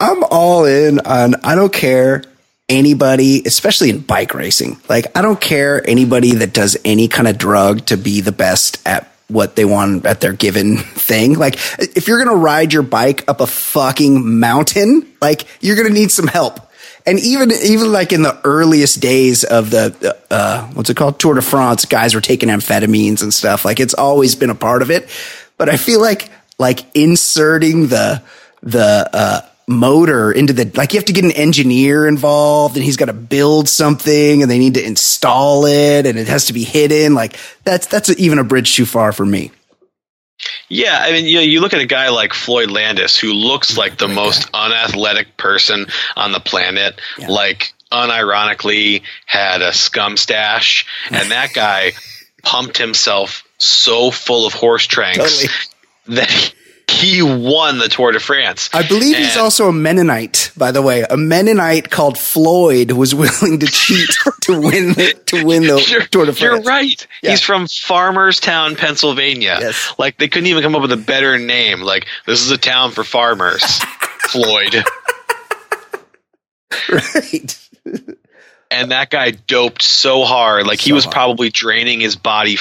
I'm all in on I don't care anybody, especially in bike racing. Like I don't care anybody that does any kind of drug to be the best at what they want at their given thing. Like if you're going to ride your bike up a fucking mountain, like you're going to need some help. And even even like in the earliest days of the uh, what's it called Tour de France, guys were taking amphetamines and stuff. Like it's always been a part of it. But I feel like like inserting the the uh, motor into the like you have to get an engineer involved and he's got to build something and they need to install it and it has to be hidden. Like that's that's even a bridge too far for me. Yeah, I mean, you know, you look at a guy like Floyd Landis, who looks like the most unathletic person on the planet, like unironically had a scum stash, and that guy pumped himself so full of horse tranks Totally. that he, won the Tour de France. I believe he's also a Mennonite, by the way. A Mennonite called Floyd was willing to cheat to win the, to win the You're, Tour de France. you're right. Yeah. He's from Farmerstown, Pennsylvania. Yes. Like they couldn't even come up with a better name. Like this is a town for farmers. Floyd. Right. and that guy doped so hard like he was hard. probably draining his body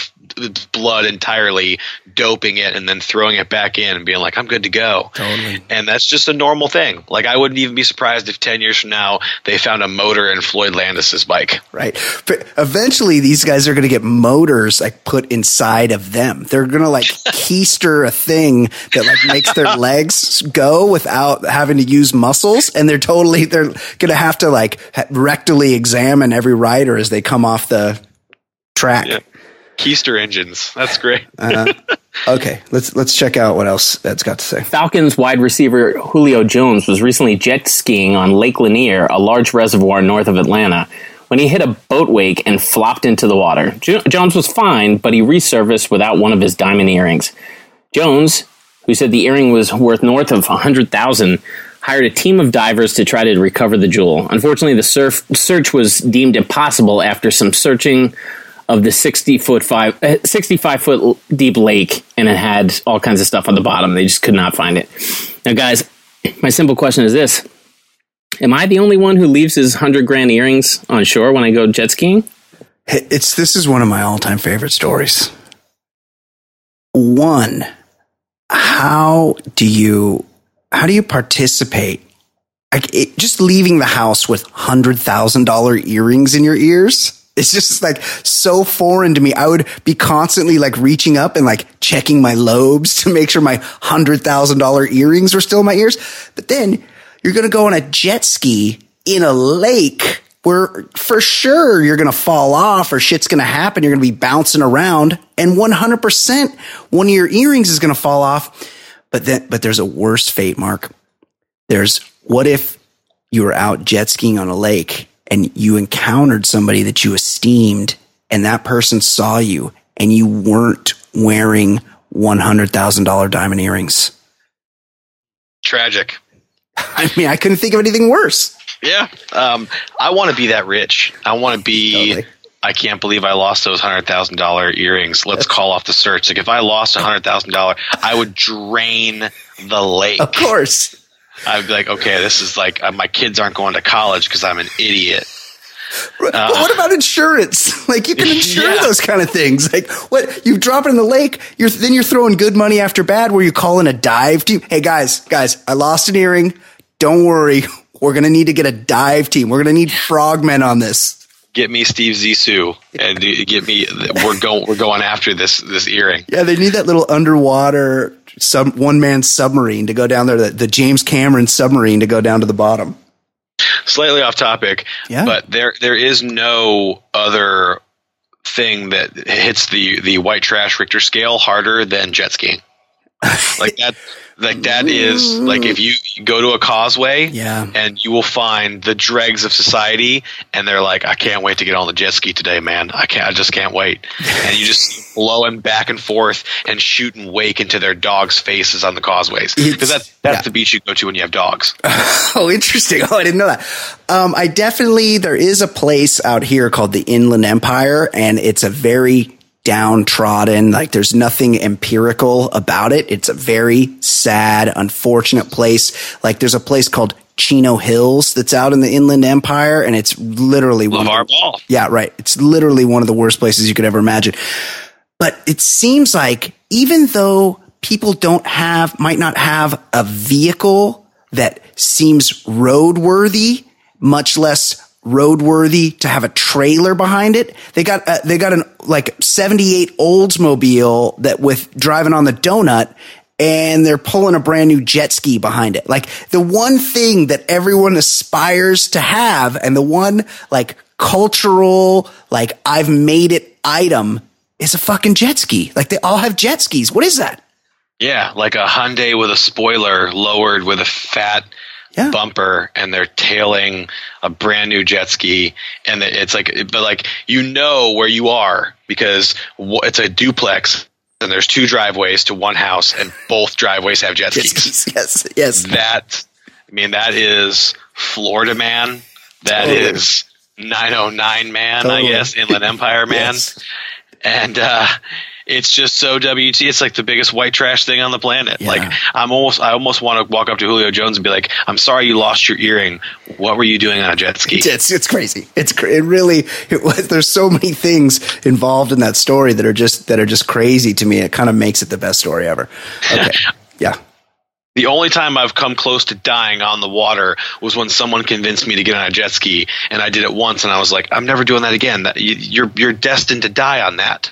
blood entirely doping it and then throwing it back in and being like i'm good to go Totally. and that's just a normal thing like i wouldn't even be surprised if 10 years from now they found a motor in floyd landis's bike Right. But eventually these guys are going to get motors like put inside of them. They're going to like keister a thing that like makes their legs go without having to use muscles. And they're totally, they're going to have to like rectally examine every rider as they come off the track. Yeah. keister engines that's great uh-huh. Okay. Let's, let's check out what else Ed's got to say. Falcons wide receiver Julio Jones was recently jet skiing on Lake Lanier, a large reservoir north of Atlanta, when he hit a boat wake and flopped into the water. Jo- Jones was fine, but he resurfaced without one of his diamond earrings. Jones, who said the earring was worth north of 100,000, hired a team of divers to try to recover the jewel. Unfortunately, the surf- search was deemed impossible after some searching of the 60 foot five, uh, 65 foot deep lake and it had all kinds of stuff on the bottom. They just could not find it. Now, guys, my simple question is this Am I the only one who leaves his 100 grand earrings on shore when I go jet skiing? It's this is one of my all-time favorite stories. One, how do you how do you participate? Like it, just leaving the house with hundred thousand dollar earrings in your ears. It's just like so foreign to me. I would be constantly like reaching up and like checking my lobes to make sure my hundred thousand dollar earrings were still in my ears. But then you're going to go on a jet ski in a lake where for sure you're going to fall off or shit's going to happen. You're going to be bouncing around and 100% one of your earrings is going to fall off. But then, but there's a worse fate, Mark. There's what if you were out jet skiing on a lake and you encountered somebody that you esteemed and that person saw you and you weren't wearing $100,000 diamond earrings. tragic I mean, I couldn't think of anything worse. yeah um, i want to be that rich i want to be Totally. I can't believe I lost those hundred thousand dollar earrings. Let's call off the search. Like if I lost a hundred thousand dollar, I would drain the lake. Of course. I'd be like, okay, this is like uh, my kids aren't going to college because I'm an idiot. but what about insurance? Like you can insure Uh, Yeah. those kind of things. Like what you drop it in the lake, you're then you're throwing good money after bad. Where you call in a dive team? Hey guys, guys, I lost an earring. Don't worry, we're gonna need to get a dive team. We're gonna need frogmen on this. Get me Steve Zissou and get me. We're going. We're going after this this earring. Yeah, they need that little underwater sub one man submarine to go down there. The, the James Cameron submarine to go down to the bottom. Slightly off topic, Yeah. but there there is no other thing that hits the the white trash Richter scale harder than jet skiing. Like that like that is like if you go to a causeway Yeah. and you will find the dregs of society and they're like i can't wait to get on the jet ski today man i can't i just can't wait and you just blowing back and forth and shooting wake into their dogs faces on the causeways because that's that's yeah. the beach you go to when you have dogs Oh, interesting. Oh, I didn't know that. Um, I definitely, there is a place out here called the Inland Empire, and it's a very downtrodden, like there's nothing empirical about it. It's a very sad, unfortunate place. Like there's a place called Chino Hills that's out in the Inland Empire, and it's literally one of the- Ball. Yeah, right. It's literally one of the worst places you could ever imagine. But it seems like even though people don't have, might not have a vehicle that seems roadworthy, much less roadworthy to have a trailer behind it. They got, uh, they got an like 78 Oldsmobile that with driving on the donut and they're pulling a brand new jet ski behind it. Like the one thing that everyone aspires to have and the one like cultural, like I've made it item is a fucking jet ski. Like they all have jet skis. What is that? yeah like a hyundai with a spoiler lowered with a fat Yeah. bumper and they're tailing a brand new jet ski and it's like but like you know where you are because it's a duplex and there's two driveways to one house and both driveways have jet Jet skis skis. Yes. Yes. that i mean that is florida man That is Totally. 909 man Totally. i guess inland empire man Yes. and uh it's just so WT. It's like the biggest white trash thing on the planet. Yeah. Like I'm almost, I almost want to walk up to Julio Jones and be like, "I'm sorry you lost your earring. What were you doing on a jet ski?" It's it's crazy. It's cra- it really it was. There's so many things involved in that story that are just that are just crazy to me. It kind of makes it the best story ever. Okay, yeah. The only time I've come close to dying on the water was when someone convinced me to get on a jet ski, and I did it once, and I was like, "I'm never doing that again. That you, you're you're destined to die on that."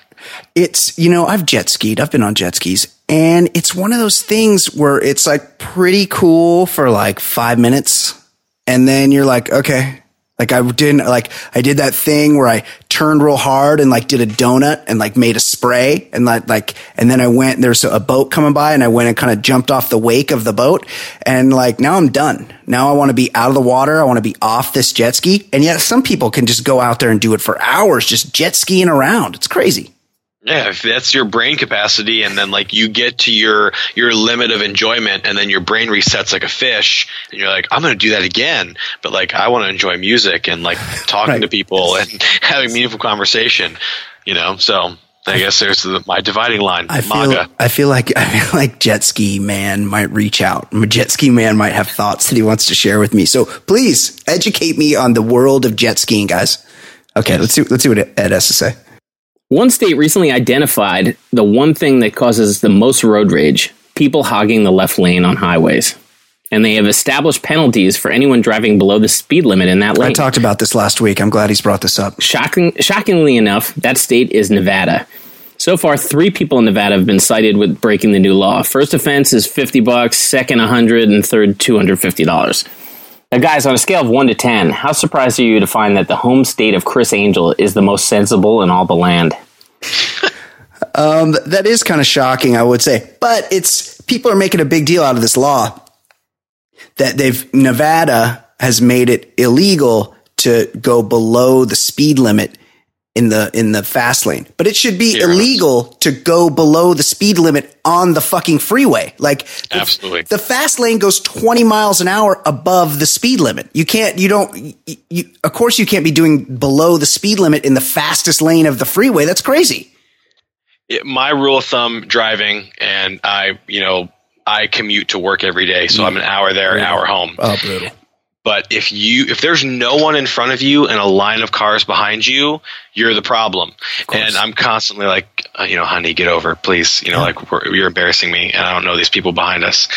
It's you know I've jet skied. I've been on jet skis, and it's one of those things where it's like pretty cool for like five minutes, and then you're like, okay. Like I didn't like I did that thing where I turned real hard and like did a donut and like made a spray and like like and then I went there's a boat coming by and I went and kind of jumped off the wake of the boat and like now I'm done. Now I want to be out of the water. I want to be off this jet ski. And yet some people can just go out there and do it for hours just jet skiing around. It's crazy. Yeah, if that's your brain capacity, and then like you get to your your limit of enjoyment, and then your brain resets like a fish, and you're like, I'm going to do that again. But like, I want to enjoy music and like talking Right. to people and having meaningful conversation. You know, so I guess there's the, my dividing line. I feel, MAGA. I feel like I feel like Jet Ski Man might reach out. Jet Ski Man might have thoughts that he wants to share with me. So please educate me on the world of jet skiing, guys. Okay, let's see. Let's see what Ed has to say. One state recently identified the one thing that causes the most road rage people hogging the left lane on highways. And they have established penalties for anyone driving below the speed limit in that lane. I talked about this last week. I'm glad he's brought this up. Shocking, shockingly enough, that state is Nevada. So far, three people in Nevada have been cited with breaking the new law. First offense is 50 bucks, second 100, and third $250. Now, guys, on a scale of 1 to 10, how surprised are you to find that the home state of Criss Angel is the most sensible in all the land? Um, that is kind of shocking, I would say. But it's people are making a big deal out of this law that they've Nevada has made it illegal to go below the speed limit in the in the fast lane. But it should be illegal to go below the speed limit on the fucking freeway. Like the, Absolutely. the fast lane goes 20 miles an hour above the speed limit. You can't you don't you, you, of course you can't be doing below the speed limit in the fastest lane of the freeway. That's crazy. it, my rule of thumb driving, and I, you know, I commute to work every day, so I'm an hour there, an hour home. Oh, brutal. But if you if there's no one in front of you and a line of cars behind you, you're the problem. And I'm constantly like, uh, you know, honey, get over, please. You know, like we're, you're embarrassing me, and I don't know these people behind us.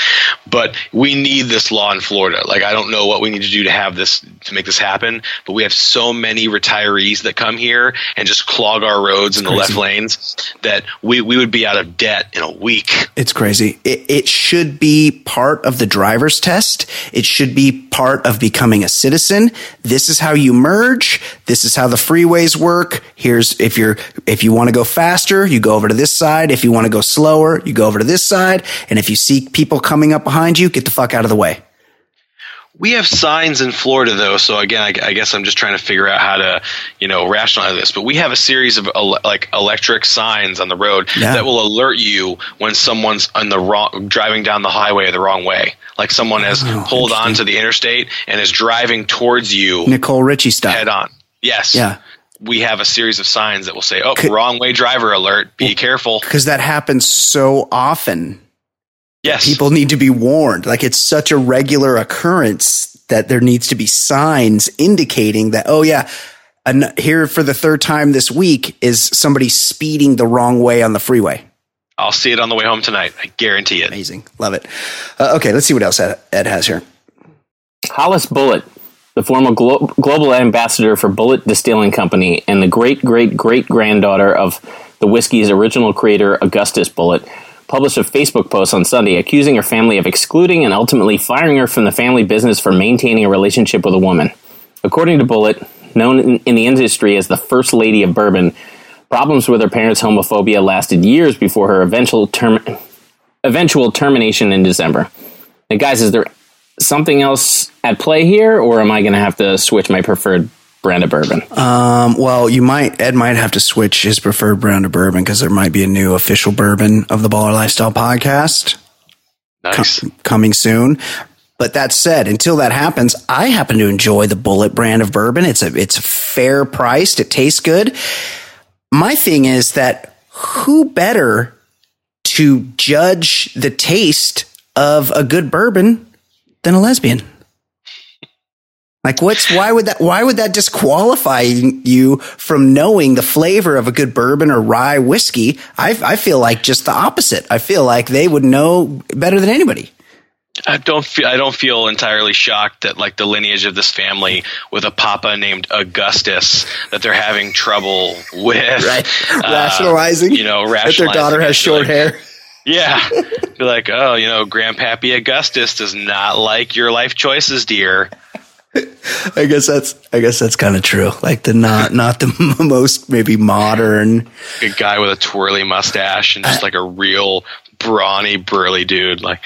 But we need this law in Florida. Like I don't know what we need to do to have this to make this happen. But we have so many retirees that come here and just clog our roads in the left lanes that we we would be out of debt in a week. It's crazy. It, it should be part of the driver's test. It should be part of becoming a citizen. This is how you merge. This is how the freeways work. Here's if you're if you want to go faster, you go over to this side. If you want to go slower, you go over to this side. And if you see people coming up behind you, get the fuck out of the way. We have signs in Florida, though. So again, I, I, guess I'm just trying to figure out how to, you know, rationalize this. But we have a series of ele- like electric signs on the road yeah. that will alert you when someone's on the wrong, driving down the highway the wrong way. Like someone has oh, pulled onto the interstate and is driving towards you. Nicole Richie style. Head on. Yes. Yeah we have a series of signs that will say, "Oh, Could, wrong way driver alert. Be careful." Because that happens so often. Yes. People need to be warned. Like it's such a regular occurrence that there needs to be signs indicating that, oh yeah, an, here for the third time this week is somebody speeding the wrong way on the freeway. I'll see it on the way home tonight. I guarantee it. Amazing. Love it. Uh, okay, let's see what else Ed, Ed has here. Hollis Bulleit, the former glo- global ambassador for Bulleit Distilling Company and the great great great granddaughter of the whiskey's original creator, Augustus Bulleit, published a Facebook post on Sunday accusing her family of excluding and ultimately firing her from the family business for maintaining a relationship with a woman. According to Bulleit, known in the industry as the First Lady of Bourbon, problems with her parents' homophobia lasted years before her eventual, term- eventual termination in December. Now, guys, is there something else at play here, or am I going to have to switch my preferred brand of bourbon? Um, well, you might Ed might have to switch his preferred brand of bourbon because there might be a new official bourbon of the Baller Lifestyle podcast nice. com- coming soon. But that said, until that happens, I happen to enjoy the Bulleit brand of bourbon. It's a it's fair priced. It tastes good. My thing is that who better to judge the taste of a good bourbon than a lesbian? Like what's why would that why would that disqualify you from knowing the flavor of a good bourbon or rye whiskey? I I feel like just the opposite. I feel like they would know better than anybody. I don't feel I don't feel entirely shocked that like the lineage of this family with a papa named Augustus that they're having trouble with right. uh, rationalizing. You know, rationalizing that their daughter has short like, hair. Yeah, be like, oh, you know, Grandpappy Augustus does not like your life choices, dear. I guess that's I guess that's kind of true. Like the not not the most maybe modern a guy with a twirly mustache and just like a real brawny burly dude. Like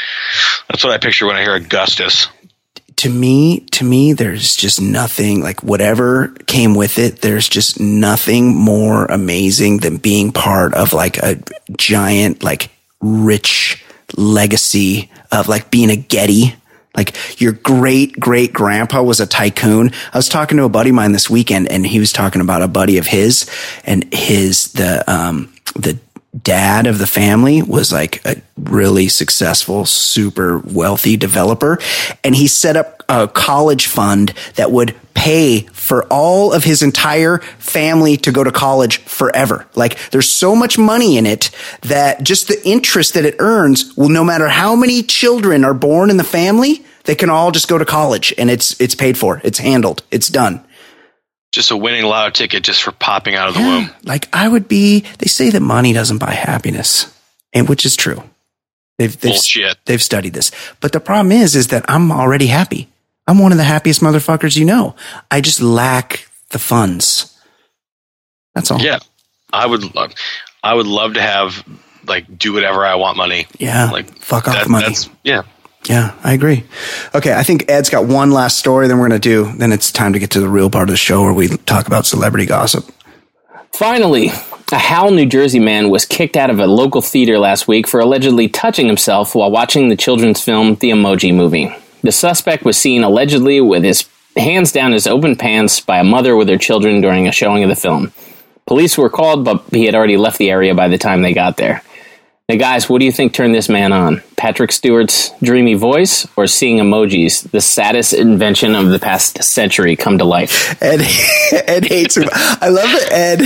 that's what I picture when I hear Augustus. To me, to me, there's just nothing like whatever came with it. There's just nothing more amazing than being part of like a giant, like rich legacy of like being a Getty like your great great grandpa was a tycoon. I was talking to a buddy of mine this weekend and he was talking about a buddy of his and his, the, um, the dad of the family was like a really successful, super wealthy developer. And he set up a college fund that would pay for all of his entire family to go to college forever. Like there's so much money in it that just the interest that it earns will no matter how many children are born in the family, they can all just go to college and it's it's paid for. It's handled. It's done just a winning lotto ticket just for popping out of the yeah, womb. Like I would be. They say that money doesn't buy happiness, and which is true. They've they've, Bullshit. they've studied this, but the problem is, is that I'm already happy. I'm one of the happiest motherfuckers you know. I just lack the funds. That's all. Yeah, I would. Love, I would love to have like do whatever I want money. Yeah, like fuck off that, money. yeah, yeah, I agree. Okay, I think Ed's got one last story. Then we're going to do. Then it's time to get to the real part of the show where we talk about celebrity gossip. Finally, a Howell, New Jersey man was kicked out of a local theater last week for allegedly touching himself while watching the children's film The Emoji Movie. The suspect was seen allegedly with his hands down his open pants by a mother with her children during a showing of the film. Police were called, but he had already left the area by the time they got there. Now, guys, what do you think turned this man on? Patrick Stewart's dreamy voice or seeing emojis, the saddest invention of the past century, come to life? Ed, Ed hates. I love it. Ed,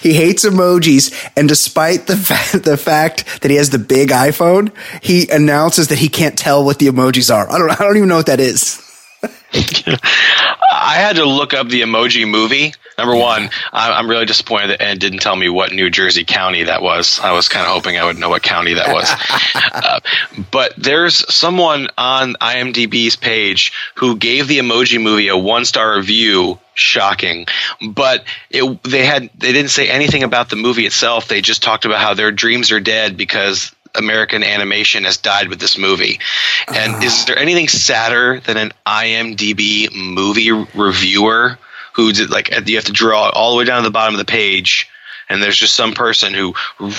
he hates emojis. And despite the, fa- the fact that he has the big iPhone, he announces that he can't tell what the emojis are. I don't, I don't even know what that is. I had to look up the Emoji Movie. Number one, I'm really disappointed that Ed didn't tell me what New Jersey county that was. I was kind of hoping I would know what county that was. uh, but there's someone on IMDb's page who gave the Emoji Movie a one star review. Shocking, but it, they had they didn't say anything about the movie itself. They just talked about how their dreams are dead because American animation has died with this movie. And is ah. there anything sadder than an IMDb movie reviewer who did like you have to draw all the way down to the bottom of the page and there's just some person who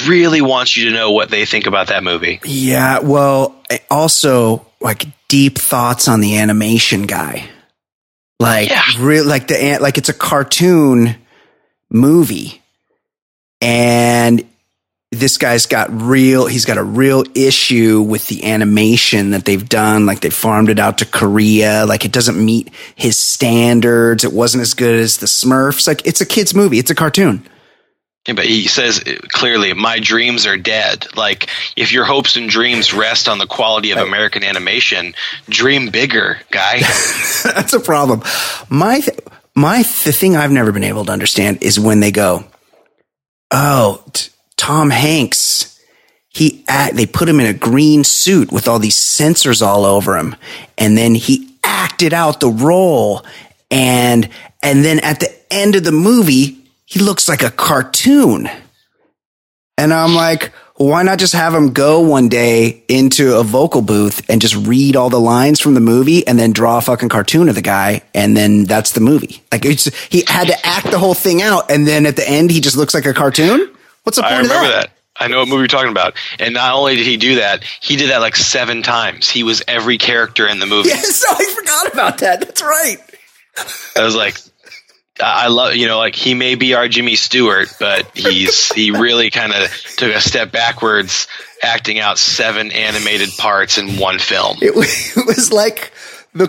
really wants you to know what they think about that movie. Yeah, well, eh, also like deep thoughts on the animation guy. Like Yeah. real like the like it's a cartoon movie. And this guy's got real he's got a real issue with the animation that they've done. Like they farmed it out to korea. Like it doesn't meet his standards. It wasn't as good as the smurfs. Like it's a kids movie. It's a cartoon. Yeah, but he says uh, clearly, "My dreams are dead." Like, if your hopes and dreams rest on the quality of American animation, dream bigger, guy. that's a problem. My th- my the thing i've never been able to understand is when they go oh t- tom hanks he act, they put him in a green suit with all these sensors all over him. And then he acted out the role. And and then at the end of the movie he looks like a cartoon. And i'm like why not just have him go one day into a vocal booth and just read all the lines from the movie and then draw a fucking cartoon of the guy? And then that's the movie. Like he had to act the whole thing out. And then at the end he just looks like a cartoon what's the point I remember that? that. I know what movie you're talking about. And not only did he do that, he did that like seven times. He was every character in the movie. Yeah, so I forgot about that. That's right. I was like, I I love, you know, like he may be our Jimmy Stewart, but he's he really kind of took a step backwards, acting out seven animated parts in one film. It was, it was like the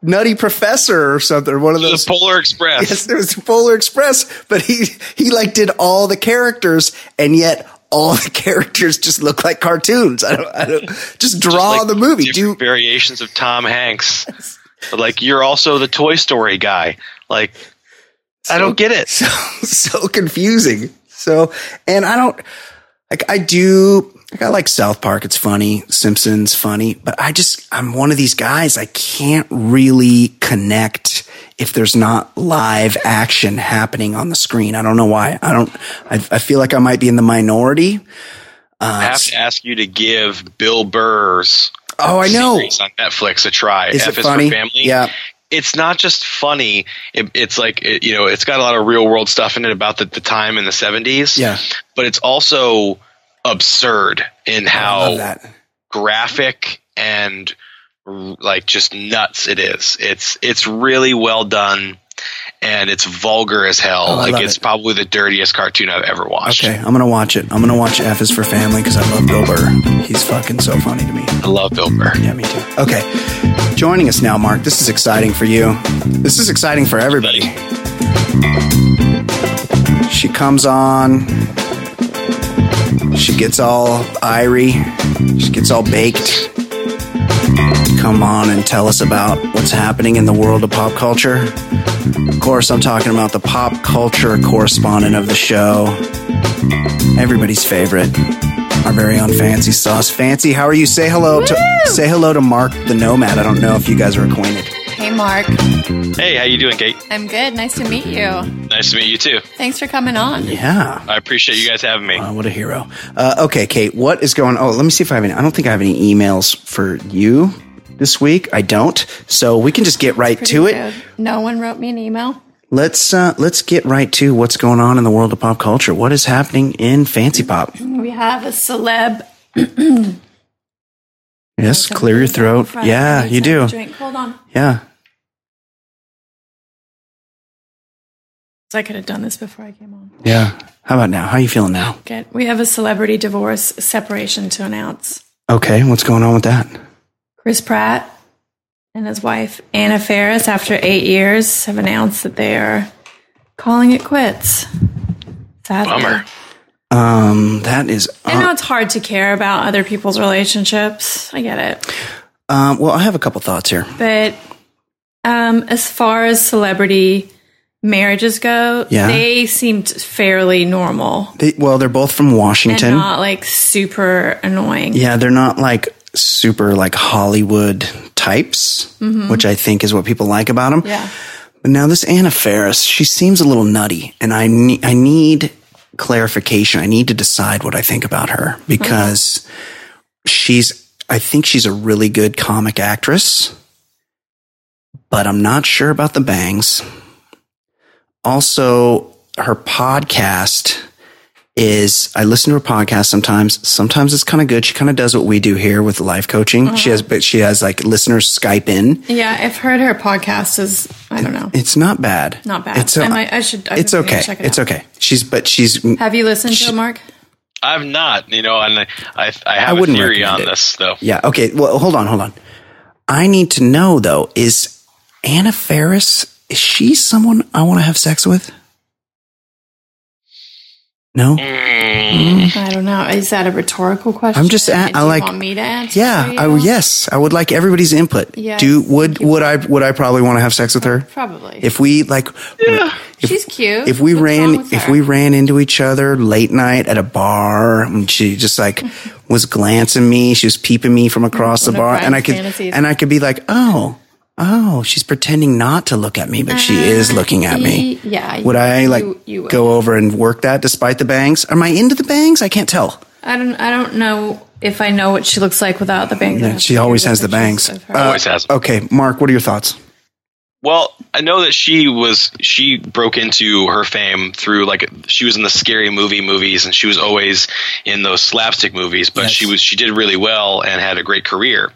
Nutty Professor or something, one of those The. Polar Express. Yes, it was the Polar Express, but he he like did all the characters, and yet all the characters just look like cartoons. I don't, I don't just draw like the movie. Do variations of Tom Hanks. But like you're also the Toy Story guy. Like I don't get it. so so confusing. So, and I don't like. I do. Like I like South Park. It's funny. Simpsons funny, but I just I'm one of these guys. I can't really connect if there's not live action happening on the screen. I don't know why. I don't. I, I feel like I might be in the minority. Uh, I have to ask you to give Bill Burr's Oh, I know. on Netflix a try. Is F it is funny? for Family. Yeah. It's not just funny. It, it's like it, you know, it's got a lot of real world stuff in it about the, the time in the seventies. Yeah. but it's also absurd in how graphic and like just nuts it is. It's it's really well done and it's vulgar as hell. Oh, like it's it. probably the dirtiest cartoon I've ever watched. Okay, I'm gonna watch it. I'm gonna watch F is for Family because I love Bill Burr. He's fucking so funny to me. I love Bill Burr. Yeah, me too. Okay. Joining us now, Mark. This is exciting for you. This is exciting for everybody. She comes on. She gets all irie. She gets all baked. Come on and tell us about what's happening in the world of pop culture. Of course, I'm talking about the pop culture correspondent of the show. Everybody's favorite our very own Fancy Sauce. Fancy, how are you? Say hello to say hello to Mark the Nomad. I don't know if you guys are acquainted. Hey, Mark. Hey, how you doing, Kate? I'm good. Nice to meet you. Nice to meet you too. Thanks for coming on. Yeah. I appreciate you guys having me. Uh, what a hero. Uh, okay, Kate, what is going Oh, let me see if I have any. I don't think I have any emails for you this week. I don't. So we can just get right Pretty to it. No one wrote me an email. Let's uh, let's get right to what's going on in the world of pop culture. What is happening in fancy pop? We have a celeb. Yes, clear your throat. Yeah, you do. Drink. Hold on. Yeah. So I could have done this before I came on. Yeah. How about now? How are you feeling now? Good. We have a celebrity divorce separation to announce. Okay, what's going on with that? Chris Pratt and his wife Anna Faris, after eight years, have announced that they are calling it quits. Sadly. Bummer. Um, that is. I know it's hard to care about other people's relationships. I get it. Um, well, I have a couple thoughts here. But Um, as far as celebrity marriages go, Yeah. they seemed fairly normal They, well, they're both from and Washington. not like super annoying. Yeah, they're not like super like Hollywood types, which I think is what people like about them. Mm-hmm. Yeah. But now this Anna Faris, she seems a little nutty, and I need I need clarification. I need to decide what I think about her because she's I think she's a really good comic actress, but I'm not sure about the bangs. Also, her podcast is I listen to her podcast sometimes. Sometimes it's kind of good. She kind of does what we do here with life coaching. She mm-hmm. has, but she has like listeners Skype in. Yeah, I've heard her podcast is I don't know. It's not bad. Not bad. It's a- I might I should I it's okay. check it It's out. okay. She's but she's Have you listened to it, Mark? I've not, you know, and I I, I have a wouldn't theory on it. this though. yeah. Okay. Well, hold on, hold on. I need to know though. Is Anna Faris? Is she someone I want to have sex with? No. Mm, I don't know. Is that a rhetorical question? I'm just a- And I do you like- want me to answer. Yeah. for I yes. I would like everybody's input. Yes. Do would would I would I probably want to have sex with her Probably. if we like if, She's cute. if we What's wrong ran with if we ran into each other late night at a bar and she just like was glancing me she was peeping me from across the One of bar and i could fantasies. and i could be like oh oh she's pretending not to look at me but she is looking at me yeah, would i like you- you would. go over and work that despite the bangs am i into the bangs i can't tell I don't. I don't know if I know what she looks like without the bangs. Yeah, she always has the bangs. Uh, Always has. okay mark what are your thoughts Well, I know that she was she broke into her fame through like she was in the scary movie movies and she was always in those slapstick movies, but Yes. she was she did really well and had a great career.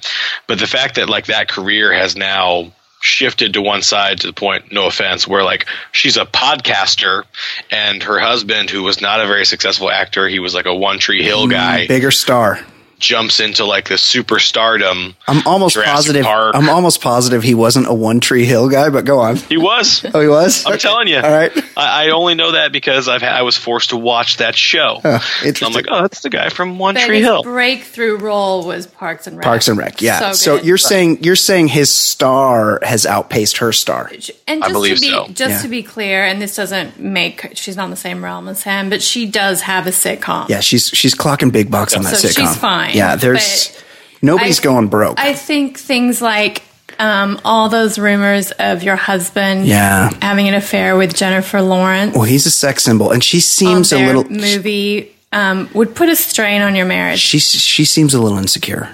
But the fact that like that career has now shifted to one side to the point no offense where like she's a podcaster and her husband who was not a very successful actor he was like a one tree hill mm, guy bigger star jumps into like the superstardom i'm almost Jurassic positive Park. i'm almost positive he wasn't a one tree hill guy but go on he was oh he was I'm telling you. all right I, I only know that because I've I was forced to watch that show. So I'm like, oh, that's the guy from One But Tree his Hill. breakthrough role was Parks and Rec. Parks and Rec, yeah. So, good. you're saying you're saying his star has outpaced her star. and I just believe to be so. just Yeah. to be clear, and this doesn't make she's not in the same realm as him, but she does have a sitcom. Yeah, she's she's clocking big bucks on that So sitcom. she's fine, Yeah, there's nobody's I- going broke. I think things like um, all those rumors of your husband Yeah. having an affair with Jennifer Lawrence well, he's a sex symbol, and she seems a little. movie um, would put a strain on your marriage. She she seems a little insecure,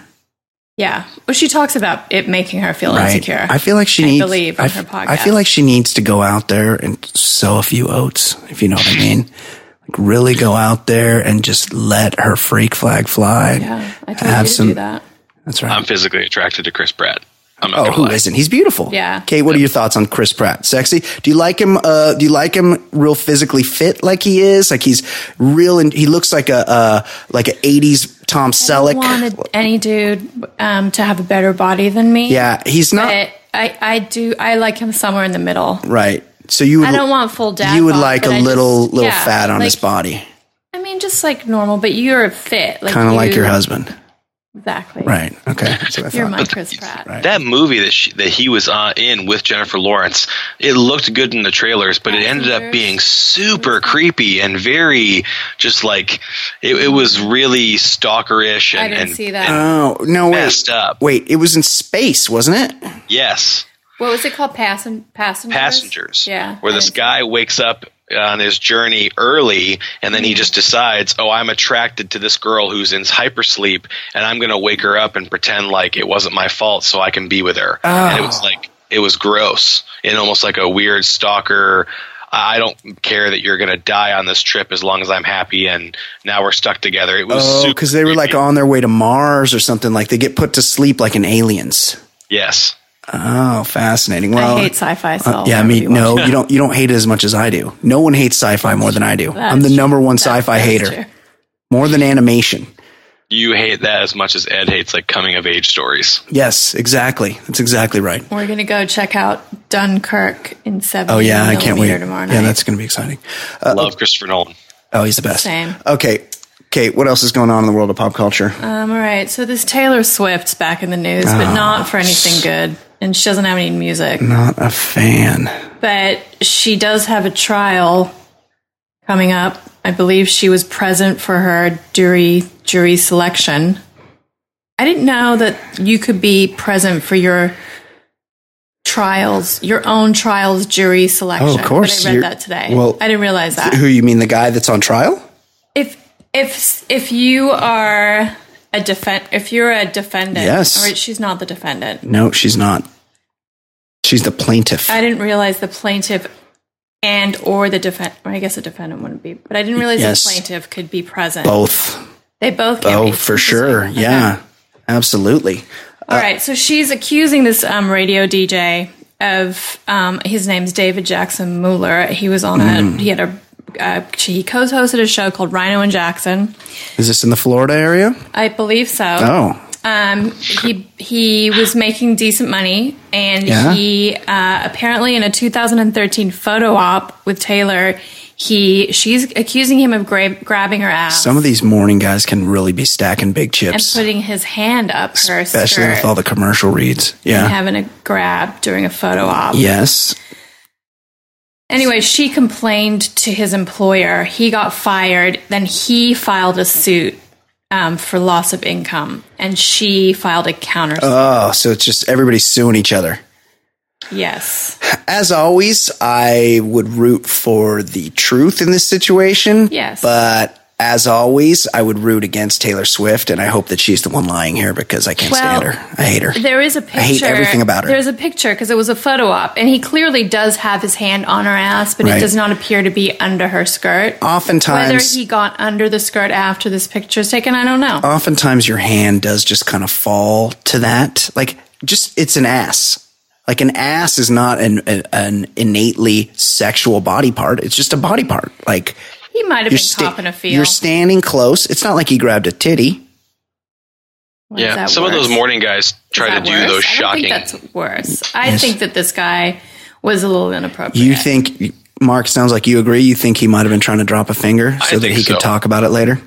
Yeah. Well, she talks about it making her feel right? insecure. I feel like she I needs. believe on I, her f- I podcast. feel like she needs to go out there and sow a few oats, if you know what I mean. Like really go out there and just let her freak flag fly. Yeah, I told have you to some- do that. That's right. I'm physically attracted to Chris Pratt. I'm not Oh, gonna who lie. isn't? He's beautiful. Yeah. Kate, what are your thoughts on Chris Pratt? Sexy? Do you like him? Uh, do you like him real physically fit like he is? Like he's real and he looks like a uh, like an '80s Tom I Selleck. wanted any dude um, to have a better body than me. yeah, he's not But I, I do. I like him somewhere in the middle. right. So you would I don't want full dad. you would bod, like but a I little just- little yeah, fat on like, his body, I mean, just like normal, but you're a fit. Like kind of like your husband, Exactly. right? Okay, that's what I You're thought. my Chris Pratt. Right. That movie that she, that he was uh, in with Jennifer Lawrence, it looked good in the trailers, but it ended up being super creepy and very just like it, it was really stalkerish and, I didn't and see that. Oh no! Wait, messed up. wait. It was in space, wasn't it? Yes, what was it called? Passen- passengers. passengers. Yeah. where I this see guy wakes up on his journey early and then he just decides oh i'm attracted to this girl who's in hypersleep and i'm going to wake her up and pretend like it wasn't my fault so i can be with her and it was ah. like it was gross and almost like a weird stalker i don't care that you're going to die on this trip as long as i'm happy and now we're stuck together it was Oh, because they were like on their way to Mars or something. Like they get put to sleep like in aliens. yes Oh, fascinating. Well, I hate sci-fi. So Uh, yeah, never me no, you don't. You don't hate it as much as I do. No one hates sci-fi more than I do. That's I'm the true. number one That's sci-fi very hater, true. more than animation. you hate that as much as ed hates like coming of age stories Yes, exactly. That's exactly right. We're gonna go check out Dunkirk in seven. Oh yeah, I can't wait. Tomorrow night. Yeah, that's going to be exciting. love christopher nolan Oh, he's the best. Same. Okay, Kate, what else is going on in the world of pop culture? Um, all right, so this Taylor Swift's back in the news, but not for anything good. And she doesn't have any music. Not a fan. But she does have a trial coming up. I believe she was present for her jury jury selection. I didn't know that you could be present for your trials, your own trials jury selection. Oh, of course. But I read You're- that today. well, I didn't realize that. Who you mean the guy that's on trial? if if if you are a defend if you're a defendant Yes. or she's not the defendant No, she's not. She's the plaintiff. i didn't realize the plaintiff and or the defend i guess the defendant wouldn't be but i didn't realize Yes. the plaintiff could be present Both. they both Oh, for sure. Okay. Yeah. Absolutely. all right so she's accusing this um, radio dj of um, his name's david jackson mueller he was on a Mm. he had a uh, he co-hosted a show called Rhino and Jackson. Is this in the Florida area? I believe so. Oh. Um, he he was making decent money, and Yeah. he uh, apparently in a 2013 photo op with Taylor, he she's accusing him of gra- grabbing her ass Some of these morning guys can really be stacking big chips and putting his hand up her especially with all the commercial reads. Yeah. having a grab during a photo op. Yes. Anyway, she complained to his employer. He got fired. Then he filed a suit um, for loss of income, and she filed a counter. Oh, so it's just everybody suing each other. yes. As always, I would root for the truth in this situation. Yes. But as always, I would root against Taylor Swift, and I hope that she's the one lying here because I can't Well, stand her. I hate her. There is a picture. I hate everything about her. There's a picture because it was a photo op, and he clearly does have his hand on her ass, but Right. it does not appear to be under her skirt. Oftentimes, whether he got under the skirt after this picture is taken, I don't know. oftentimes your hand does just kind of fall to that. Like, just it's an ass. Like an ass is not an an, an innately sexual body part. It's just a body part. Like he might have you're been sta- copping a feel. you're standing close. It's not like he grabbed a titty. What, is Yeah, that some of those morning guys try to do worse? those I don't shocking. think that's worse. I think that this guy was a little inappropriate. You think Mark sounds like you agree? You think he might have been trying to drop a finger so that think he could talk about it later?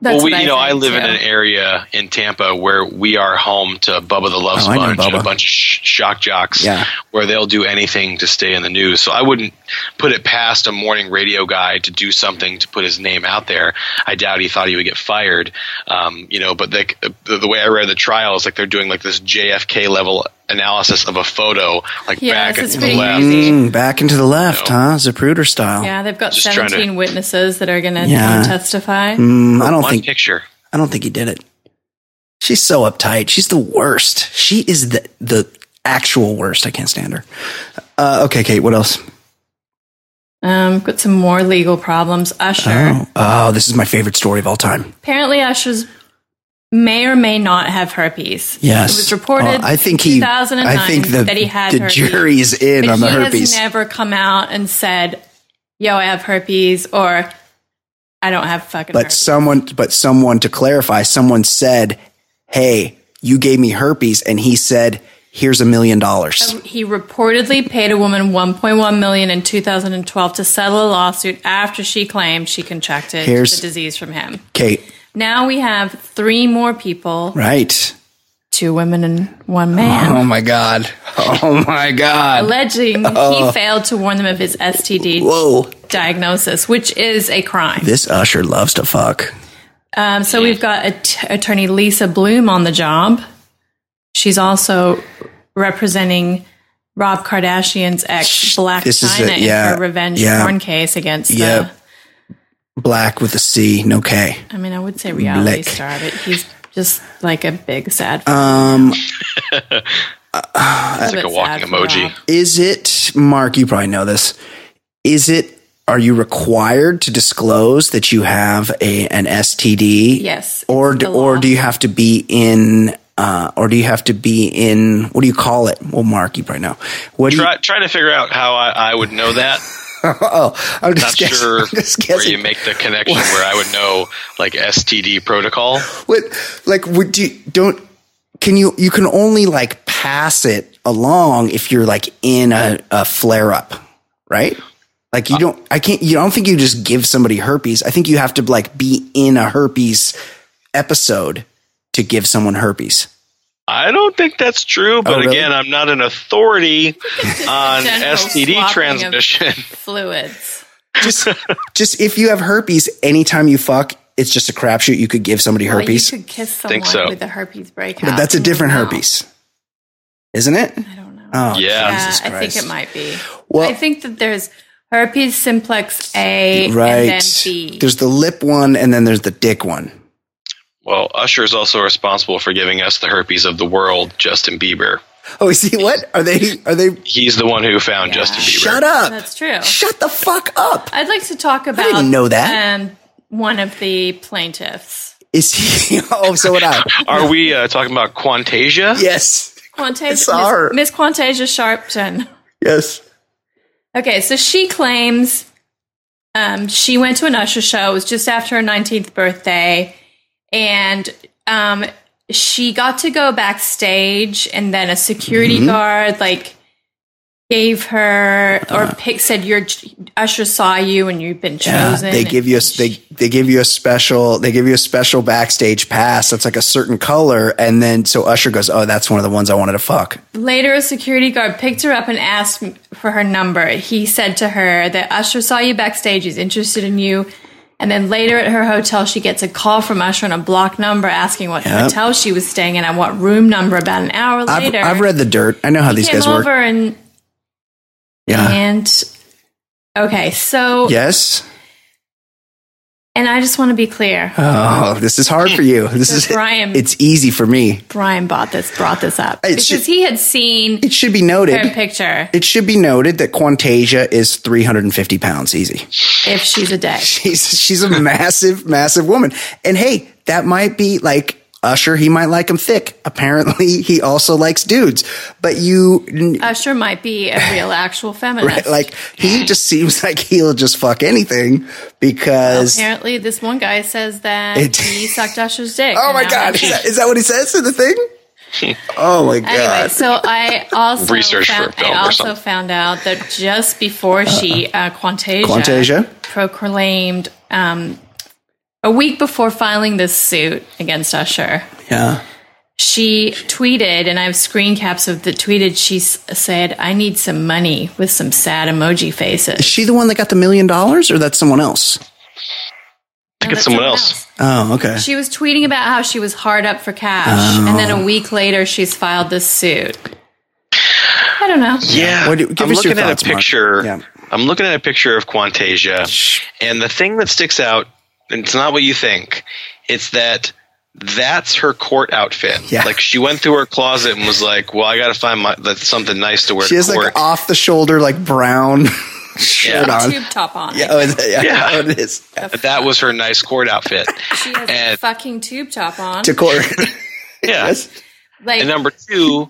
That's well, we, what you know, I think, live in an area in Tampa where we are home to Bubba the Love Oh, Sponge and a bunch of sh- shock jocks, Yeah. where they'll do anything to stay in the news. So I wouldn't put it past a morning radio guy to do something to put his name out there. I doubt he thought he would get fired, um, you know. But the, the the way I read the trial is like they're doing like this JFK level analysis of a photo, like Yes, back it's and to the left. Mm, back into the left, huh? Zapruder style. Yeah, they've got Just trying to- 17 witnesses that are going to Yeah. testify. Mm, I don't One think picture. I don't think he did it. She's so uptight. She's the worst. She is the the actual worst. I can't stand her. Uh, okay, Kate. What else? Um, got some more legal problems. Usher. Oh, oh, this is my favorite story of all time. Apparently, Usher's may or may not have herpes. Yes, It was reported Oh, I think he. 2009 I think the that he had the herpes. jury's in on the he herpes. has never come out and said, "Yo, I have herpes," or "I don't have fucking but herpes." someone, but someone to clarify, someone said, "Hey, you gave me herpes," and he said, "Here's a million dollars." He reportedly paid a woman 1.1 million in 2012 to settle a lawsuit after she claimed she contracted Here's- the disease from him. Kate, Now we have three more people, right? two women and one man. Oh my god! Oh my god! alleging Oh. he failed to warn them of his STD Whoa! diagnosis, which is a crime. This usher loves to fuck. Um, so we've got att- attorney Lisa Bloom on the job. She's also representing Rob Kardashian's ex, Blac This is Chyna, it, yeah, in her revenge yeah. porn case against Yep. the. Blac with a C, no K. I mean, I would say reality Blick. star, but he's just like a big sad. Um, It's like a walking emoji. is it Mark? You probably know this. Is it? Are you required to disclose that you have a an STD? Yes, Or do, or do you have to be in? Uh, or do you have to be in? What do you call it? Well, Mark, you probably know. What do you? Try, trying to figure out how I, I would know that. Oh, I'm Not just guessing. sure I'm just where you make the connection where I would know like STD protocol. What like would you don't can you you can only like pass it along if you're like in a, a flare up, right? Like you uh, don't I can't you don't think you just give somebody herpes. I think you have to like be in a herpes episode to give someone herpes. I don't think that's true, but Oh, really? again, I'm not an authority on STD transmission. Fluids. just just if you have herpes, anytime you fuck, it's just a crapshoot. You could give somebody Well, herpes, you could kiss someone Think so. with a herpes breakout. but that's a different wouldn't herpes, isn't it? I don't know. Oh, Yeah. yeah, Jesus I think it might be. Well- I think that there's herpes simplex A Right. and then B. There's the lip one, and then there's the dick one. Well, Usher is also responsible for giving us the herpes of the world, Justin Bieber. Oh, you see what are they? Are they? He's the one who found Yeah. Justin Bieber. Shut up! That's true. Shut the fuck up! I'd like to talk about I didn't know that. Um, one of the plaintiffs. Is he? Oh, so what I. Are we uh, talking about Quantasia? Yes, Quantasia, saw her. Miss, Miss Quantasia Sharpton. yes. Okay, so she claims um, she went to an Usher show. It was just after her 19th birthday. And um, she got to go backstage, and then a security Mm-hmm. guard, like, gave her or Uh-huh. pick, said, Your Usher saw you and you've been Yeah, chosen. they give you a they they give you a special they give you a special backstage pass that's like a certain color, and then so Usher goes, "Oh, that's one of the ones I wanted to fuck." Later, a security guard picked her up and asked for her number. He said to her that Usher saw you backstage, he's interested in you. And then later at her hotel, she gets a call from Usher on a block number asking what Yep. hotel she was staying in and what room number. About an hour I've, later, I've read the dirt. I know how these guys work. and Yeah. and okay, so Yes. And I just want to be clear. Oh, this is hard for you. This is Brian- It's easy for me. Brian bought this, brought this up It because should- he had seen It should be her noted. picture. It should be noted that Quantasia is 350 pounds easy. If she's a dick, She's she's a massive, massive woman. And hey, that might be like Usher. He might like him thick. Apparently, he also likes dudes. But you, Usher might be a real, actual feminist. right, like he just seems like he'll just fuck anything because. Apparently, this one guy says that It- he sucked Usher's dick. oh my god, is that, is that what he says in the thing? Oh my god. Anyway, so I also Research for a film I also something. found out that just before she uh, Quantasia, Quantasia? proclaimed um, a week before filing this suit against Usher, yeah. she tweeted, and I have screen caps of the tweeted. She s- said, "I need some money with some sad emoji faces." Is she the one that got the million dollars, or that's someone else? I think it's someone else. Oh, okay. She was tweeting about how she was hard up for cash, and Oh. then a oh. week later, she's filed this suit. I don't know. Yeah, What do- give I'm us your looking thoughts, at a Mark. picture. Yeah. I'm looking at a picture of Quantasia, and the thing that sticks out, and it's not what you think. It's that that's her court outfit. Yeah. Like she went through her closet and was like, "Well, I got to find my that's something nice to wear." She to has court. like off the shoulder, like brown shirt Yeah. on. Tube top on. Yeah, oh, yeah, Yeah. oh, it is. that was her nice court outfit. She has a fucking tube top on. To court. Yeah. Yes. Like, And number two,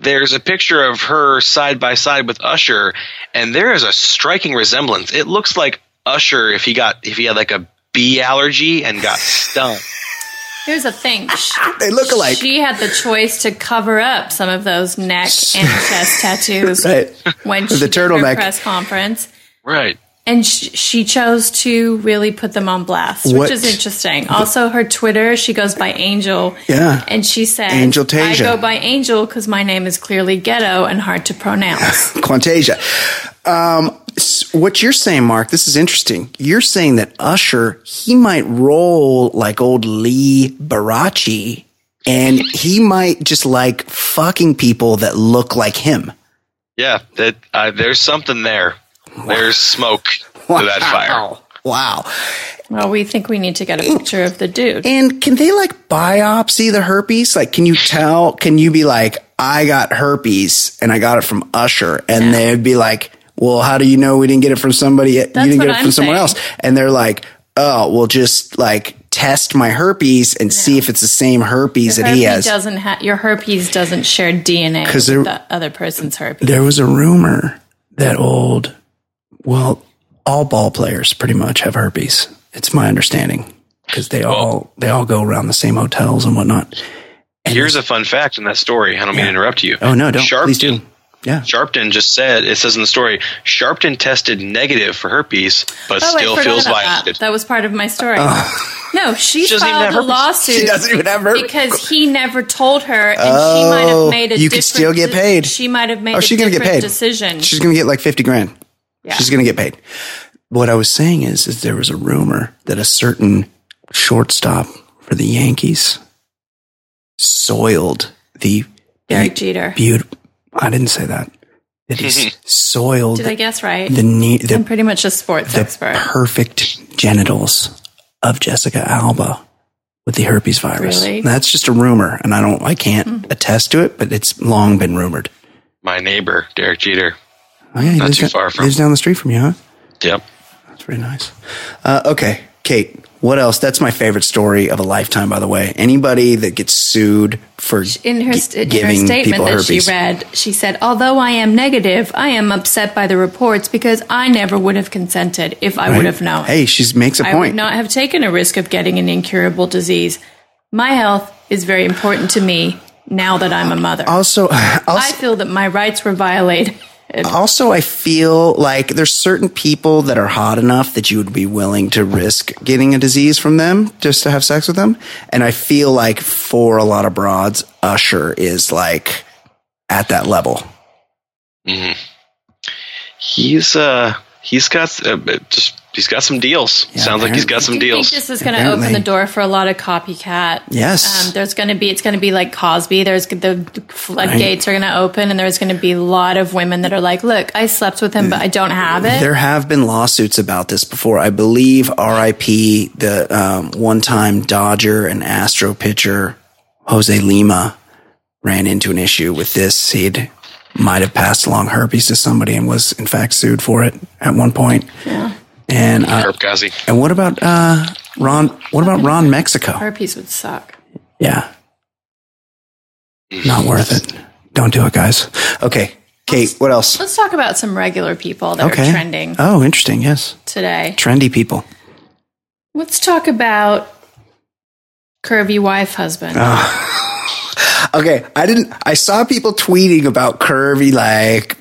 there's a picture of her side by side with Usher, and there is a striking resemblance. It looks like Usher if he got if he had like a bee allergy and got stung. here's the thing. She, They look alike. she had the choice to cover up some of those neck and chest tattoos Right. when The she did her turtleneck. press conference. Right. And sh- she chose to really put them on blast, What- which is interesting. Also, her Twitter, she goes by Angel. Yeah. And she said, Angel Tasia. I go by Angel because my name is clearly ghetto and hard to pronounce. Quantasia. Um, s- what you're saying, Mark, this is interesting. You're saying that Usher, he might roll like old Liberace and he might just like fucking people that look like him. Yeah. That uh, there's something there. There's smoke to that fire. Wow. well, we think we need to get a picture of the dude. And can they like biopsy the herpes? Like, can you tell? Can you be like, I got herpes and I got it from Usher, and they'd be like, Well, how do you know we didn't get it from somebody? you didn't get it from I'm someone saying. else, and they're like, Oh, well, just like test my herpes and see if it's the same herpes that he has. doesn't ha- your herpes doesn't share DNA because the other person's herpes. There was a rumor that old, well, all ball players pretty much have herpes. It's my understanding because they all they all go around the same hotels and whatnot. Here's a fun fact in that story. I don't mean to interrupt you. Oh no, don't Sharpton, please do. Yeah. Sharpton just said it says in the story Sharpton tested negative for herpes, but Oh, still feels violated. that. That was part of my story. No, she, She doesn't even filed a herpes. lawsuit. She doesn't even have herpes. because he never told her, and she Oh, might have made a. you could still get de- paid. She might have made Oh, a she's gonna get paid. decision. She's going to get like 50 grand. Yeah. She's going to get paid. What I was saying is, is there was a rumor that a certain shortstop for the Yankees soiled the Derek Jeter. beaut. I didn't say that. That he soiled Did I guess right? the ne- the, I'm pretty much a sports the expert. perfect genitals of Jessica Alba with the herpes virus. Really? That's just a rumor, and I don't, I can't attest to it, but it's long been rumored. My neighbor, Derek Jeter. Oh yeah, he Not too down- far from- lives down the street from you, huh? Yep. That's pretty nice. Uh, okay, Kate. What else? That's my favorite story of a lifetime, by the way. Anybody that gets sued for in her, st- in her statement that herpes. she read, she said, Although I am negative, I am upset by the reports because I never would have consented if I would have known. Hey, she makes a I point. I would not have taken a risk of getting an incurable disease. My health is very important to me now that I'm a mother. also, I feel that my rights were violated. Also, I feel like there's certain people that are hot enough that you would be willing to risk getting a disease from them just to have sex with them. And I feel like for a lot of broads, Usher is like at that level. He's uh he's got uh, just he's got some deals. Yeah, Sounds like he's got some Do you deals. think this is going to open the door for a lot of copycat? Yes. Um, there's going to be, it's going to be like Cosby. There's the floodgates are going to open, and there's going to be a lot of women that are like, "Look, I slept with him, but I don't have it." There have been lawsuits about this before. I believe RIP, the um, one time Dodger and Astro pitcher, Jose Lima, ran into an issue with this. He'd might have passed along herpes to somebody and was in fact sued for it at one point. Yeah. And uh, Herb Ghazi. and what about uh, Ron? What about Ron Mexico? Herpes would suck. Yeah, not worth it. Don't do it, guys. Okay, Kate. What else? Let's talk about some regular people that Okay. are trending Oh, interesting. Yes, today. trendy people. Let's talk about curvy wife husband. Okay, I didn't. I saw people tweeting about curvy, like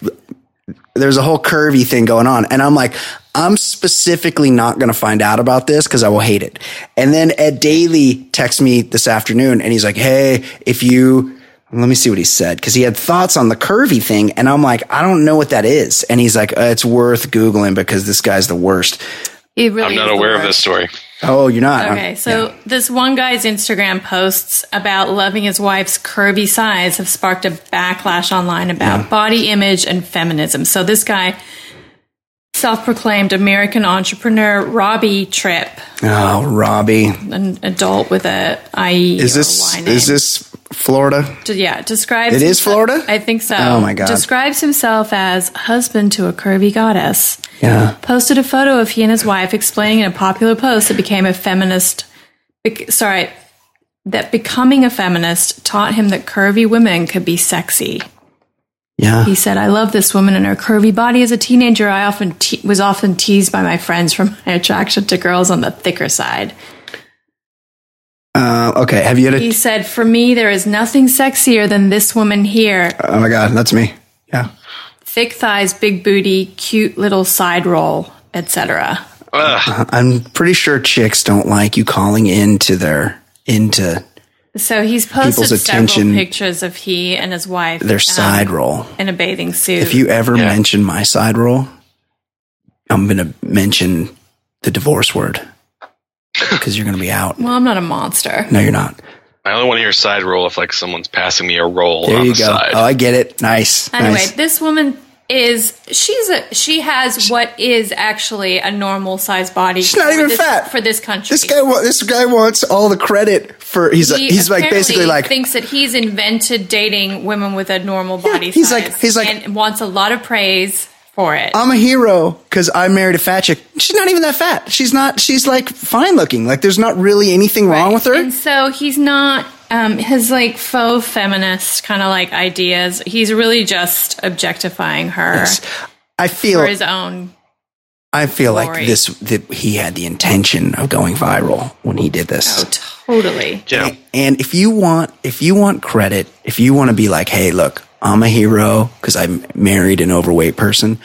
there's a whole curvy thing going on, and I'm like, I'm specifically not going to find out about this because I will hate it. And then Ed Daly texts me this afternoon, and he's like, Hey, if you let me see what he said because he had thoughts on the curvy thing, and I'm like, I don't know what that is, and he's like, uh, It's worth googling because this guy's the worst. Really I'm not the aware of this story. Oh, you're not Okay, so this one guy's Instagram posts about loving his wife's curvy size have sparked a backlash online about body image and feminism. So this guy, self-proclaimed American entrepreneur Robbie Tripp, Oh, Robbie, an adult with a IE is this a Y name. is this Florida? D- yeah, describes It is Florida? I think so. Oh, my God. Describes himself as husband to a curvy goddess. Yeah. Posted a photo of he and his wife explaining in a popular post that became a feminist. bec- sorry, that becoming a feminist taught him that curvy women could be sexy. Yeah. He said, "I love this woman and her curvy body. As a teenager, I often te- was often teased by my friends for my attraction to girls on the thicker side." Uh, okay. Have you had a He said, "For me, there is nothing sexier than this woman here. Oh my god, that's me. Yeah. thick thighs, big booty, cute little side roll, etc. Ugh. I'm pretty sure chicks don't like you calling into their into So he's posted People's several attention- pictures of he and his wife their um, side roll. in a bathing suit. If you ever Yeah. mention my side roll, I'm going to mention the divorce word because you're going to be out. well, I'm not a monster. No, you're not. I only want to hear side roll if like someone's passing me a roll There on you the go. side. Oh, I get it. Nice. Anyway, nice. this woman is she's a she has what is actually a normal size body. She's not even this, fat. for this country. This guy, this guy wants all the credit for. He's He he's like basically like thinks that he's invented dating women with a normal body he's size. like- he's like- and wants a lot of praise for it. I'm a hero because I married a fat chick. She's not even that fat. She's not. She's like fine looking. Like there's not really anything wrong with her. And so he's not um, his like faux feminist kind of like ideas. He's really just objectifying her I feel for his own. I feel like this that he had the intention of going viral when he did this. Oh, totally. yeah. And if you want if you want credit, if you want to be like, "Hey, look, I'm a hero because I'm married an overweight person.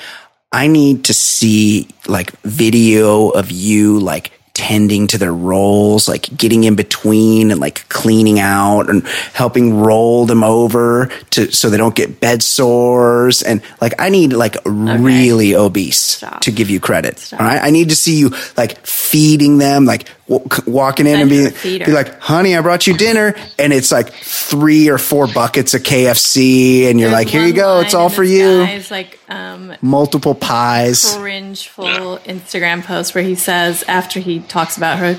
I need to see like video of you like tending to their rolls, like getting in between and like cleaning out and helping roll them over to so they don't get bed sores. And like I need like really obese Stop. to give you credit. Stop. All right. I need to see you like feeding them, like w- walking in and her be, be like, honey, I brought you dinner. And it's like three or four buckets of KFC. And you're like, here you go. It's all for you. Guy's like um, Multiple pies. cringeful Instagram post where he says after he talks about her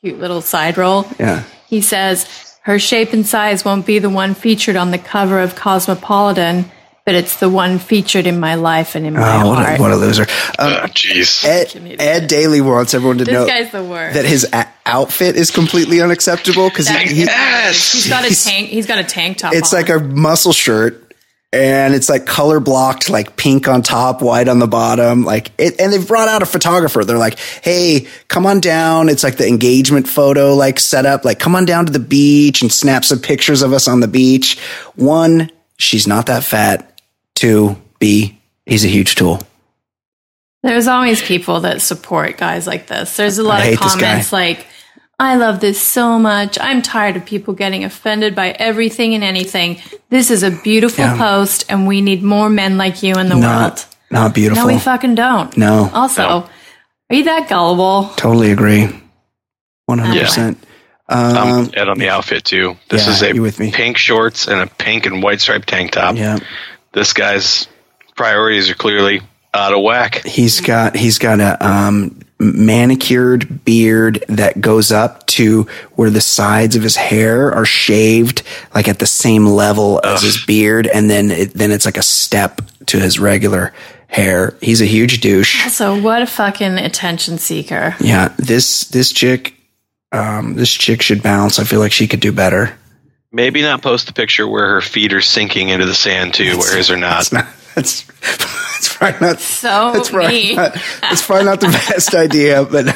cute little side roll, Yeah. he says her shape and size won't be the one featured on the cover of Cosmopolitan, but it's the one featured in my life and in my Oh, what heart. a, what a loser. Um, Oh, Jeez. Ed, Ed Daly wants everyone to this know guy's the worst. that his a- outfit is completely unacceptable because he, he, Yes. he's got a tank. He's got a tank top. it's on. like a muscle shirt and it's like color blocked like pink on top white on the bottom like it and they've brought out a photographer. They're like hey come on down. It's like the engagement photo like set up like come on down to the beach and snap some pictures of us on the beach. One she's not that fat. Two b he's a huge tool. There's always people that support guys like this. There's a lot of hate this guy. comments like, I love this so much. I'm tired of people getting offended by everything and anything. This is a beautiful Yeah. post, and we need more men like you in the world. not not beautiful No, we fucking don't. No. Also, No. are you that gullible? totally agree 100% I'm um, Ed on the outfit too. This yeah, is a with me? pink shorts and a pink and white striped tank top. yeah This guy's priorities are clearly out of whack. He's got he's got a um, manicured beard that goes up to where the sides of his hair are shaved, like at the same level as his beard, and then it, then it's like a step to his regular hair. He's a huge douche. So, what a fucking attention seeker. Yeah, this this chick, um, this chick should bounce. I feel like she could do better. Maybe not post the picture where her feet are sinking into the sand too, where his are not. That's not. That's that's probably not. So That's probably mean. not, that's probably not the best idea, but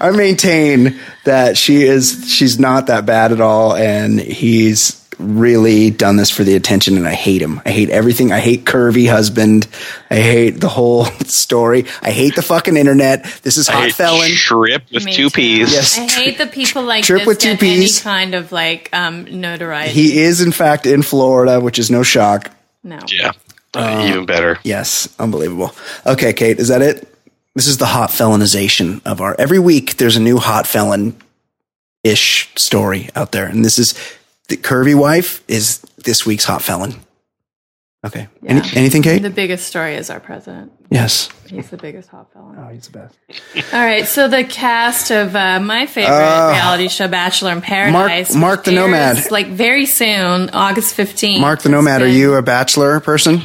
I maintain that she is she's not that bad at all, and he's really done this for the attention, and I hate him. I hate everything. I hate curvy husband. I hate the whole story. I hate the fucking internet. This is I hot hate felon. Trip with Me two too. P's. Yes. I hate the people like Trip this with two get any kind of like um, notoriety. He is in fact in Florida, which is no shock. no. Yeah. Uh, even better. Yes, unbelievable. Okay, Kate, is that it? This is the hot felonization of our. Every week, there's a new hot felon ish story out there, and this is the curvy wife is this week's hot felon. Okay. Any, anything, Kate? The biggest story is our president. yes. He's the biggest hot felon. Oh, he's the best. All right, so the cast of uh, my favorite reality show, Bachelor in Paradise, Uh, Mark the which airs, Nomad. like very soon, August fifteenth. Mark the Nomad, are you a bachelor person?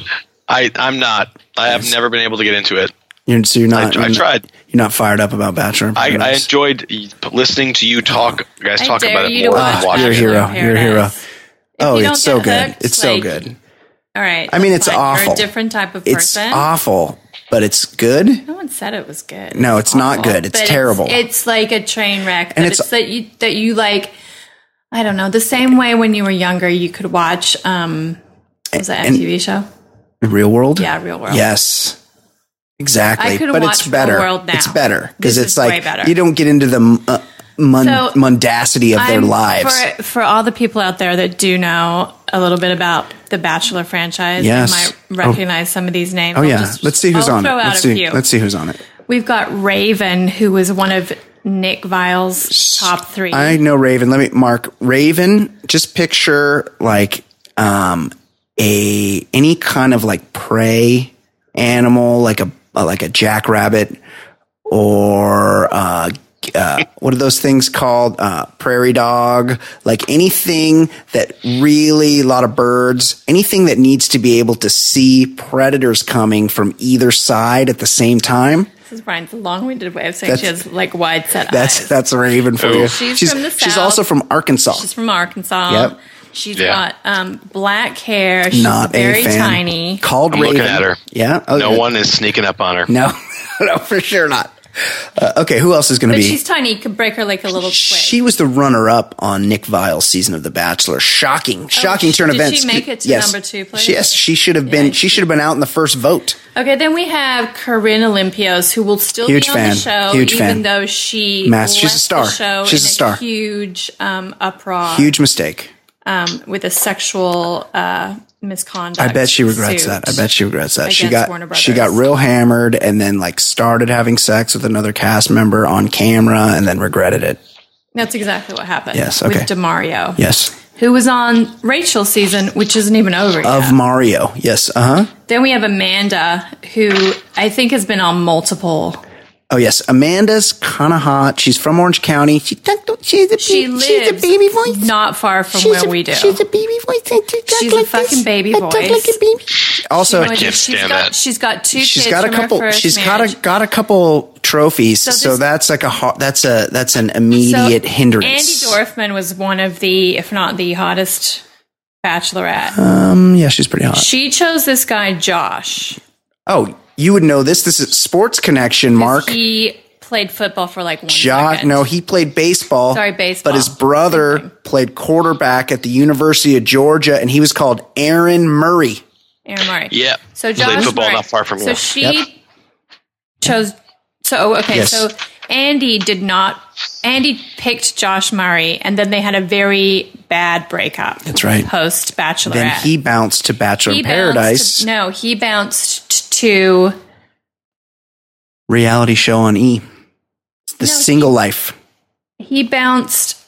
I, I'm not. I have never been able to get into it. You're, so you're not. I you're not- tried. You're not fired up about Bachelor. I, I enjoyed listening to you talk, you guys I talk dare about it you to more. watch than watching You're a hero. You're a hero. If Oh, it's so get good. hooked, It's so good. All right, I mean, it's fine. awful. You're a different type of person. It's awful, but it's good. No one said it was good. No, it's not good. It's But terrible. It's, like a train wreck. And it's- it's, that you that you like. I don't know. The same way when you were younger, you could watch. um what Was that MTV show? Real world? Yeah, Real World. Yes. Exactly. I could but watch it's better. Real World now. It's better because it's like way better. you don't get into the uh, mun- So, mundacity of their I'm- lives. For, for all the people out there that do know a little bit about the Bachelor franchise, Yes. and might recognize some of these names. oh I'll yeah. just- Let's see who's I'll on it. Let's a see. Let's see who's on it. We've got Raven, who was one of Nick Viall's top three. I know Raven. Let me mark Raven. Just picture like um a any kind of like prey animal, like a like a jackrabbit or uh, uh, what are those things called? Uh, prairie dog, like anything that really, a lot of birds, anything that needs to be able to see predators coming from either side at the same time. This is Brian's long-winded way of saying she has like wide set That's eyes. that's a raven for you. She's from the she's South. also from Arkansas. She's from Arkansas. Yep. She's Yeah. got um, black hair. She's Not very a fan. tiny. Called I'm Raven. looking at her. Yeah. Oh, No yeah. one is sneaking up on her. No, no, for sure not. Uh, okay, who else is going to be? she's tiny. Could break her like a little twig. She was the runner-up on Nick Viall's season of The Bachelor. Shocking, shocking turn of Oh, did events. she make it to yes. number two place? Yes, she should have been. Yeah. She should have been out in the first vote. Okay, then we have Corinne Olympios, who will still Huge be on fan. the show, Huge even fan. though she Mass- she's a star. The show She's a star. huge um, uproar Huge mistake. um, with a sexual uh, misconduct. I bet she regrets that. I bet she regrets that. She got she got real hammered and then like started having sex with another cast member on camera and then regretted it. That's exactly what happened. Yes, okay. With Demario, Yes. who was on Rachel's season, which isn't even over yet. Of Mario. Yes. Uh huh. then we have Amanda, who I think has been on multiple. Oh yes. Amanda's kind of hot. She's from Orange County. She she's a She she's lives a baby voice. not far from She's where a, we do. She's a baby voice. I talk She's a fucking this. baby I talk voice. like a baby. Also, She's can't stand got, that. She's got two she's kids got a couple. first She's marriage. got a got a couple trophies. So, this- that's like a hot. That's a that's an immediate So, hindrance. Andi Dorfman was one of the, if not the hottest bachelorette. Um, yeah, she's pretty hot. she chose this guy, Josh. Oh, you would know this. This is Sports Connection, Mark. He played football for like one Josh, second. no, he played baseball. Sorry, baseball. But his brother Same played quarterback at the University of Georgia, and he was called Aaron Murray. Aaron Murray. Yeah. So Played Josh football Murray. not far from so here. she Yep. chose. So okay, Yes. so Andi did not. Andi picked Josh Murray, and then they had a very bad breakup. That's right. Post Bachelorette. Then he bounced to Bachelor He bounced Paradise to- no, he bounced to. reality show on E. The No, Single Life He bounced.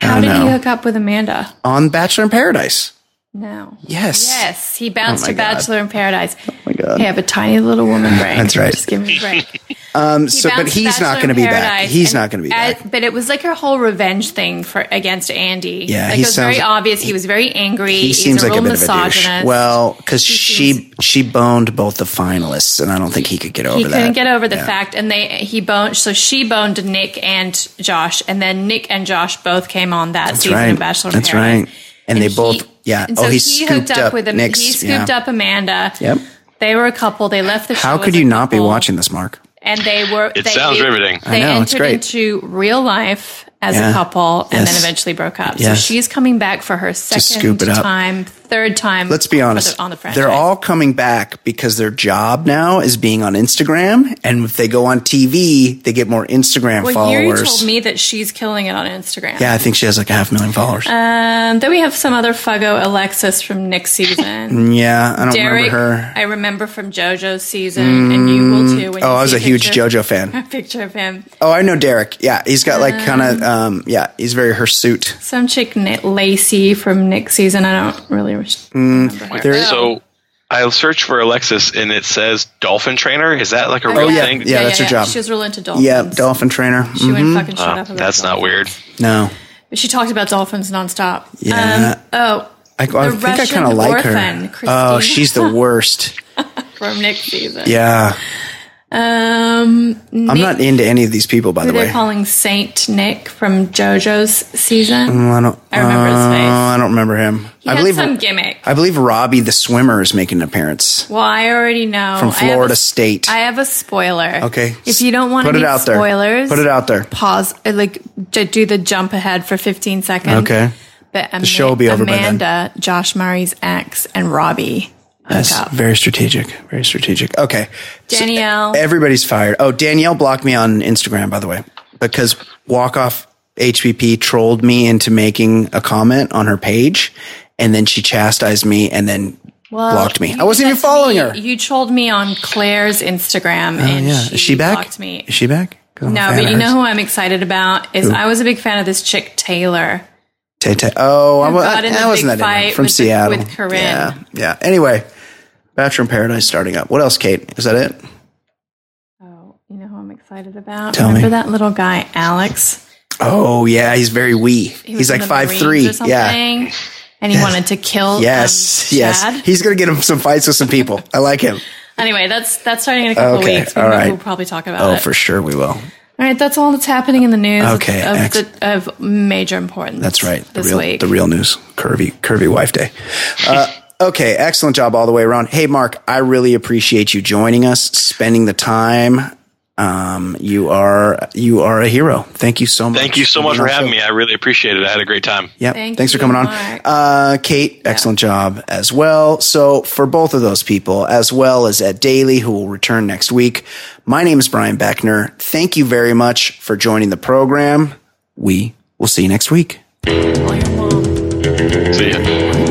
How did he hook up with Amanda? on Bachelor in Paradise. No. Yes. Yes, he bounced Oh to God. Bachelor in Paradise. Oh my God. I have a tiny little woman brain. That's right. Just give me a break. Um, so, but he's not going to be back. He's not going to be at- back. but it was like a whole revenge thing for against Andi. Yeah, like he it was sounds- very obvious. He was very angry. He He's seems a like a real bit of a douche. misogynist. Well, because she seems- she boned both the finalists, and I don't think he could get over he that. He couldn't get over the Yeah. fact, and they he boned. So she boned Nick and Josh, and then Nick and Josh both came on that That's season right. of Bachelor in That's Paradise. right. And, they he- both, yeah. And oh, so he, he hooked up, with him. Nick's, he scooped yeah. up Amanda. Yep. They were a couple. They left the show. How could you not be watching this, Mark? And they were. It they, sounds riveting. They I know, it's entered great. into real life as Yeah. a couple, and Yes. then eventually broke up. Yes. So she's coming back for her second scoop it up. time, third time. Let's be honest. the- on the franchise. they're all coming back because their job now is being on Instagram, and if they go on TV, they get more Instagram Well, followers. you told me that she's killing it on Instagram. yeah, I think she has like a half million followers. Um, then we have some other Fuggo Alexis from Nick's season. yeah, I don't Derek, remember her. I remember from JoJo's season, and you will too. When Oh, I was a huge JoJo fan. A picture of him. Oh, I know Derek. Yeah, he's got like kind of, um, yeah, he's very hirsute. Some chick Nick Lacey from Nick's season. I don't really remember. Mm, There is- So I searched for Alexis and it says dolphin trainer. Is that like a real Oh, yeah. thing? Yeah, that's her job. She was real into dolphins. Yeah, dolphin trainer. She wouldn't fucking shut Oh, up about that's not weird. No, But she talked about dolphins nonstop. Yeah. Um, oh, I, I The think I kind of like orphan, her. Christine. Oh, she's the worst. from Nick's season. Yeah, Um, I'm not into any of these people, by the way. they're calling Saint Nick from JoJo's season. Mm, I don't. I remember his uh, face. I don't remember him. He I had believe. some gimmick. I believe Robbie the swimmer is making an appearance Well, I already know. from Florida a- State. I have a spoiler. okay, If you don't want to put it out there. spoilers, Put it out there. Pause. uh, Like do the jump ahead for 15 seconds. Okay. But Ama- show will be over by then. Amanda, Josh Murray's ex, and Robbie That's up. very strategic. Very strategic. Okay. So Danielle. everybody's fired. Oh, Danielle blocked me on Instagram, by the way, because Walk Off HPP trolled me into making a comment on her page, and then she chastised me and then Well, blocked me. I wasn't even following me. her. You trolled me on Claire's Instagram, Oh, and yeah. she, Is she back? blocked me. Is she back? No, but you know who I'm excited about is? I was a big fan of this chick Taylor. Tay Tay. Oh, I, Who wa- got in I wasn't that fight from with the- Seattle with Corinne. Yeah, yeah. Anyway, Bachelor in Paradise starting up. What else, Kate? Is that it? Oh, you know who I'm excited about? Tell Remember me. that little guy, Alex? Oh yeah, he's very wee. He he's like five three. Yeah. And he wanted to kill Yes. um, yes. He's gonna get him some fights with some people. I like him. Anyway, that's that's starting in a couple Okay, weeks. We all will- We'll probably talk about Oh, it. Oh, for sure we will. All right, that's all that's happening in the news Okay, of, ex- the, of major importance. That's right. The This real, week. the real news. Curvy, curvy wife day. Uh, okay, excellent job all the way around. Hey, Mark, I really appreciate you joining us, spending the time. Um, you are you are a hero. Thank you so much. Thank you so much for having me. I really appreciate it. I had a great time. Yeah. Thank Thanks for you, coming on. Uh, Kate, excellent job as well. So for both of those people, as well as Ed Daly, who will return next week, my name is Brian Beckner. Thank you very much for joining the program. We will see you next week. Call your mom. See ya.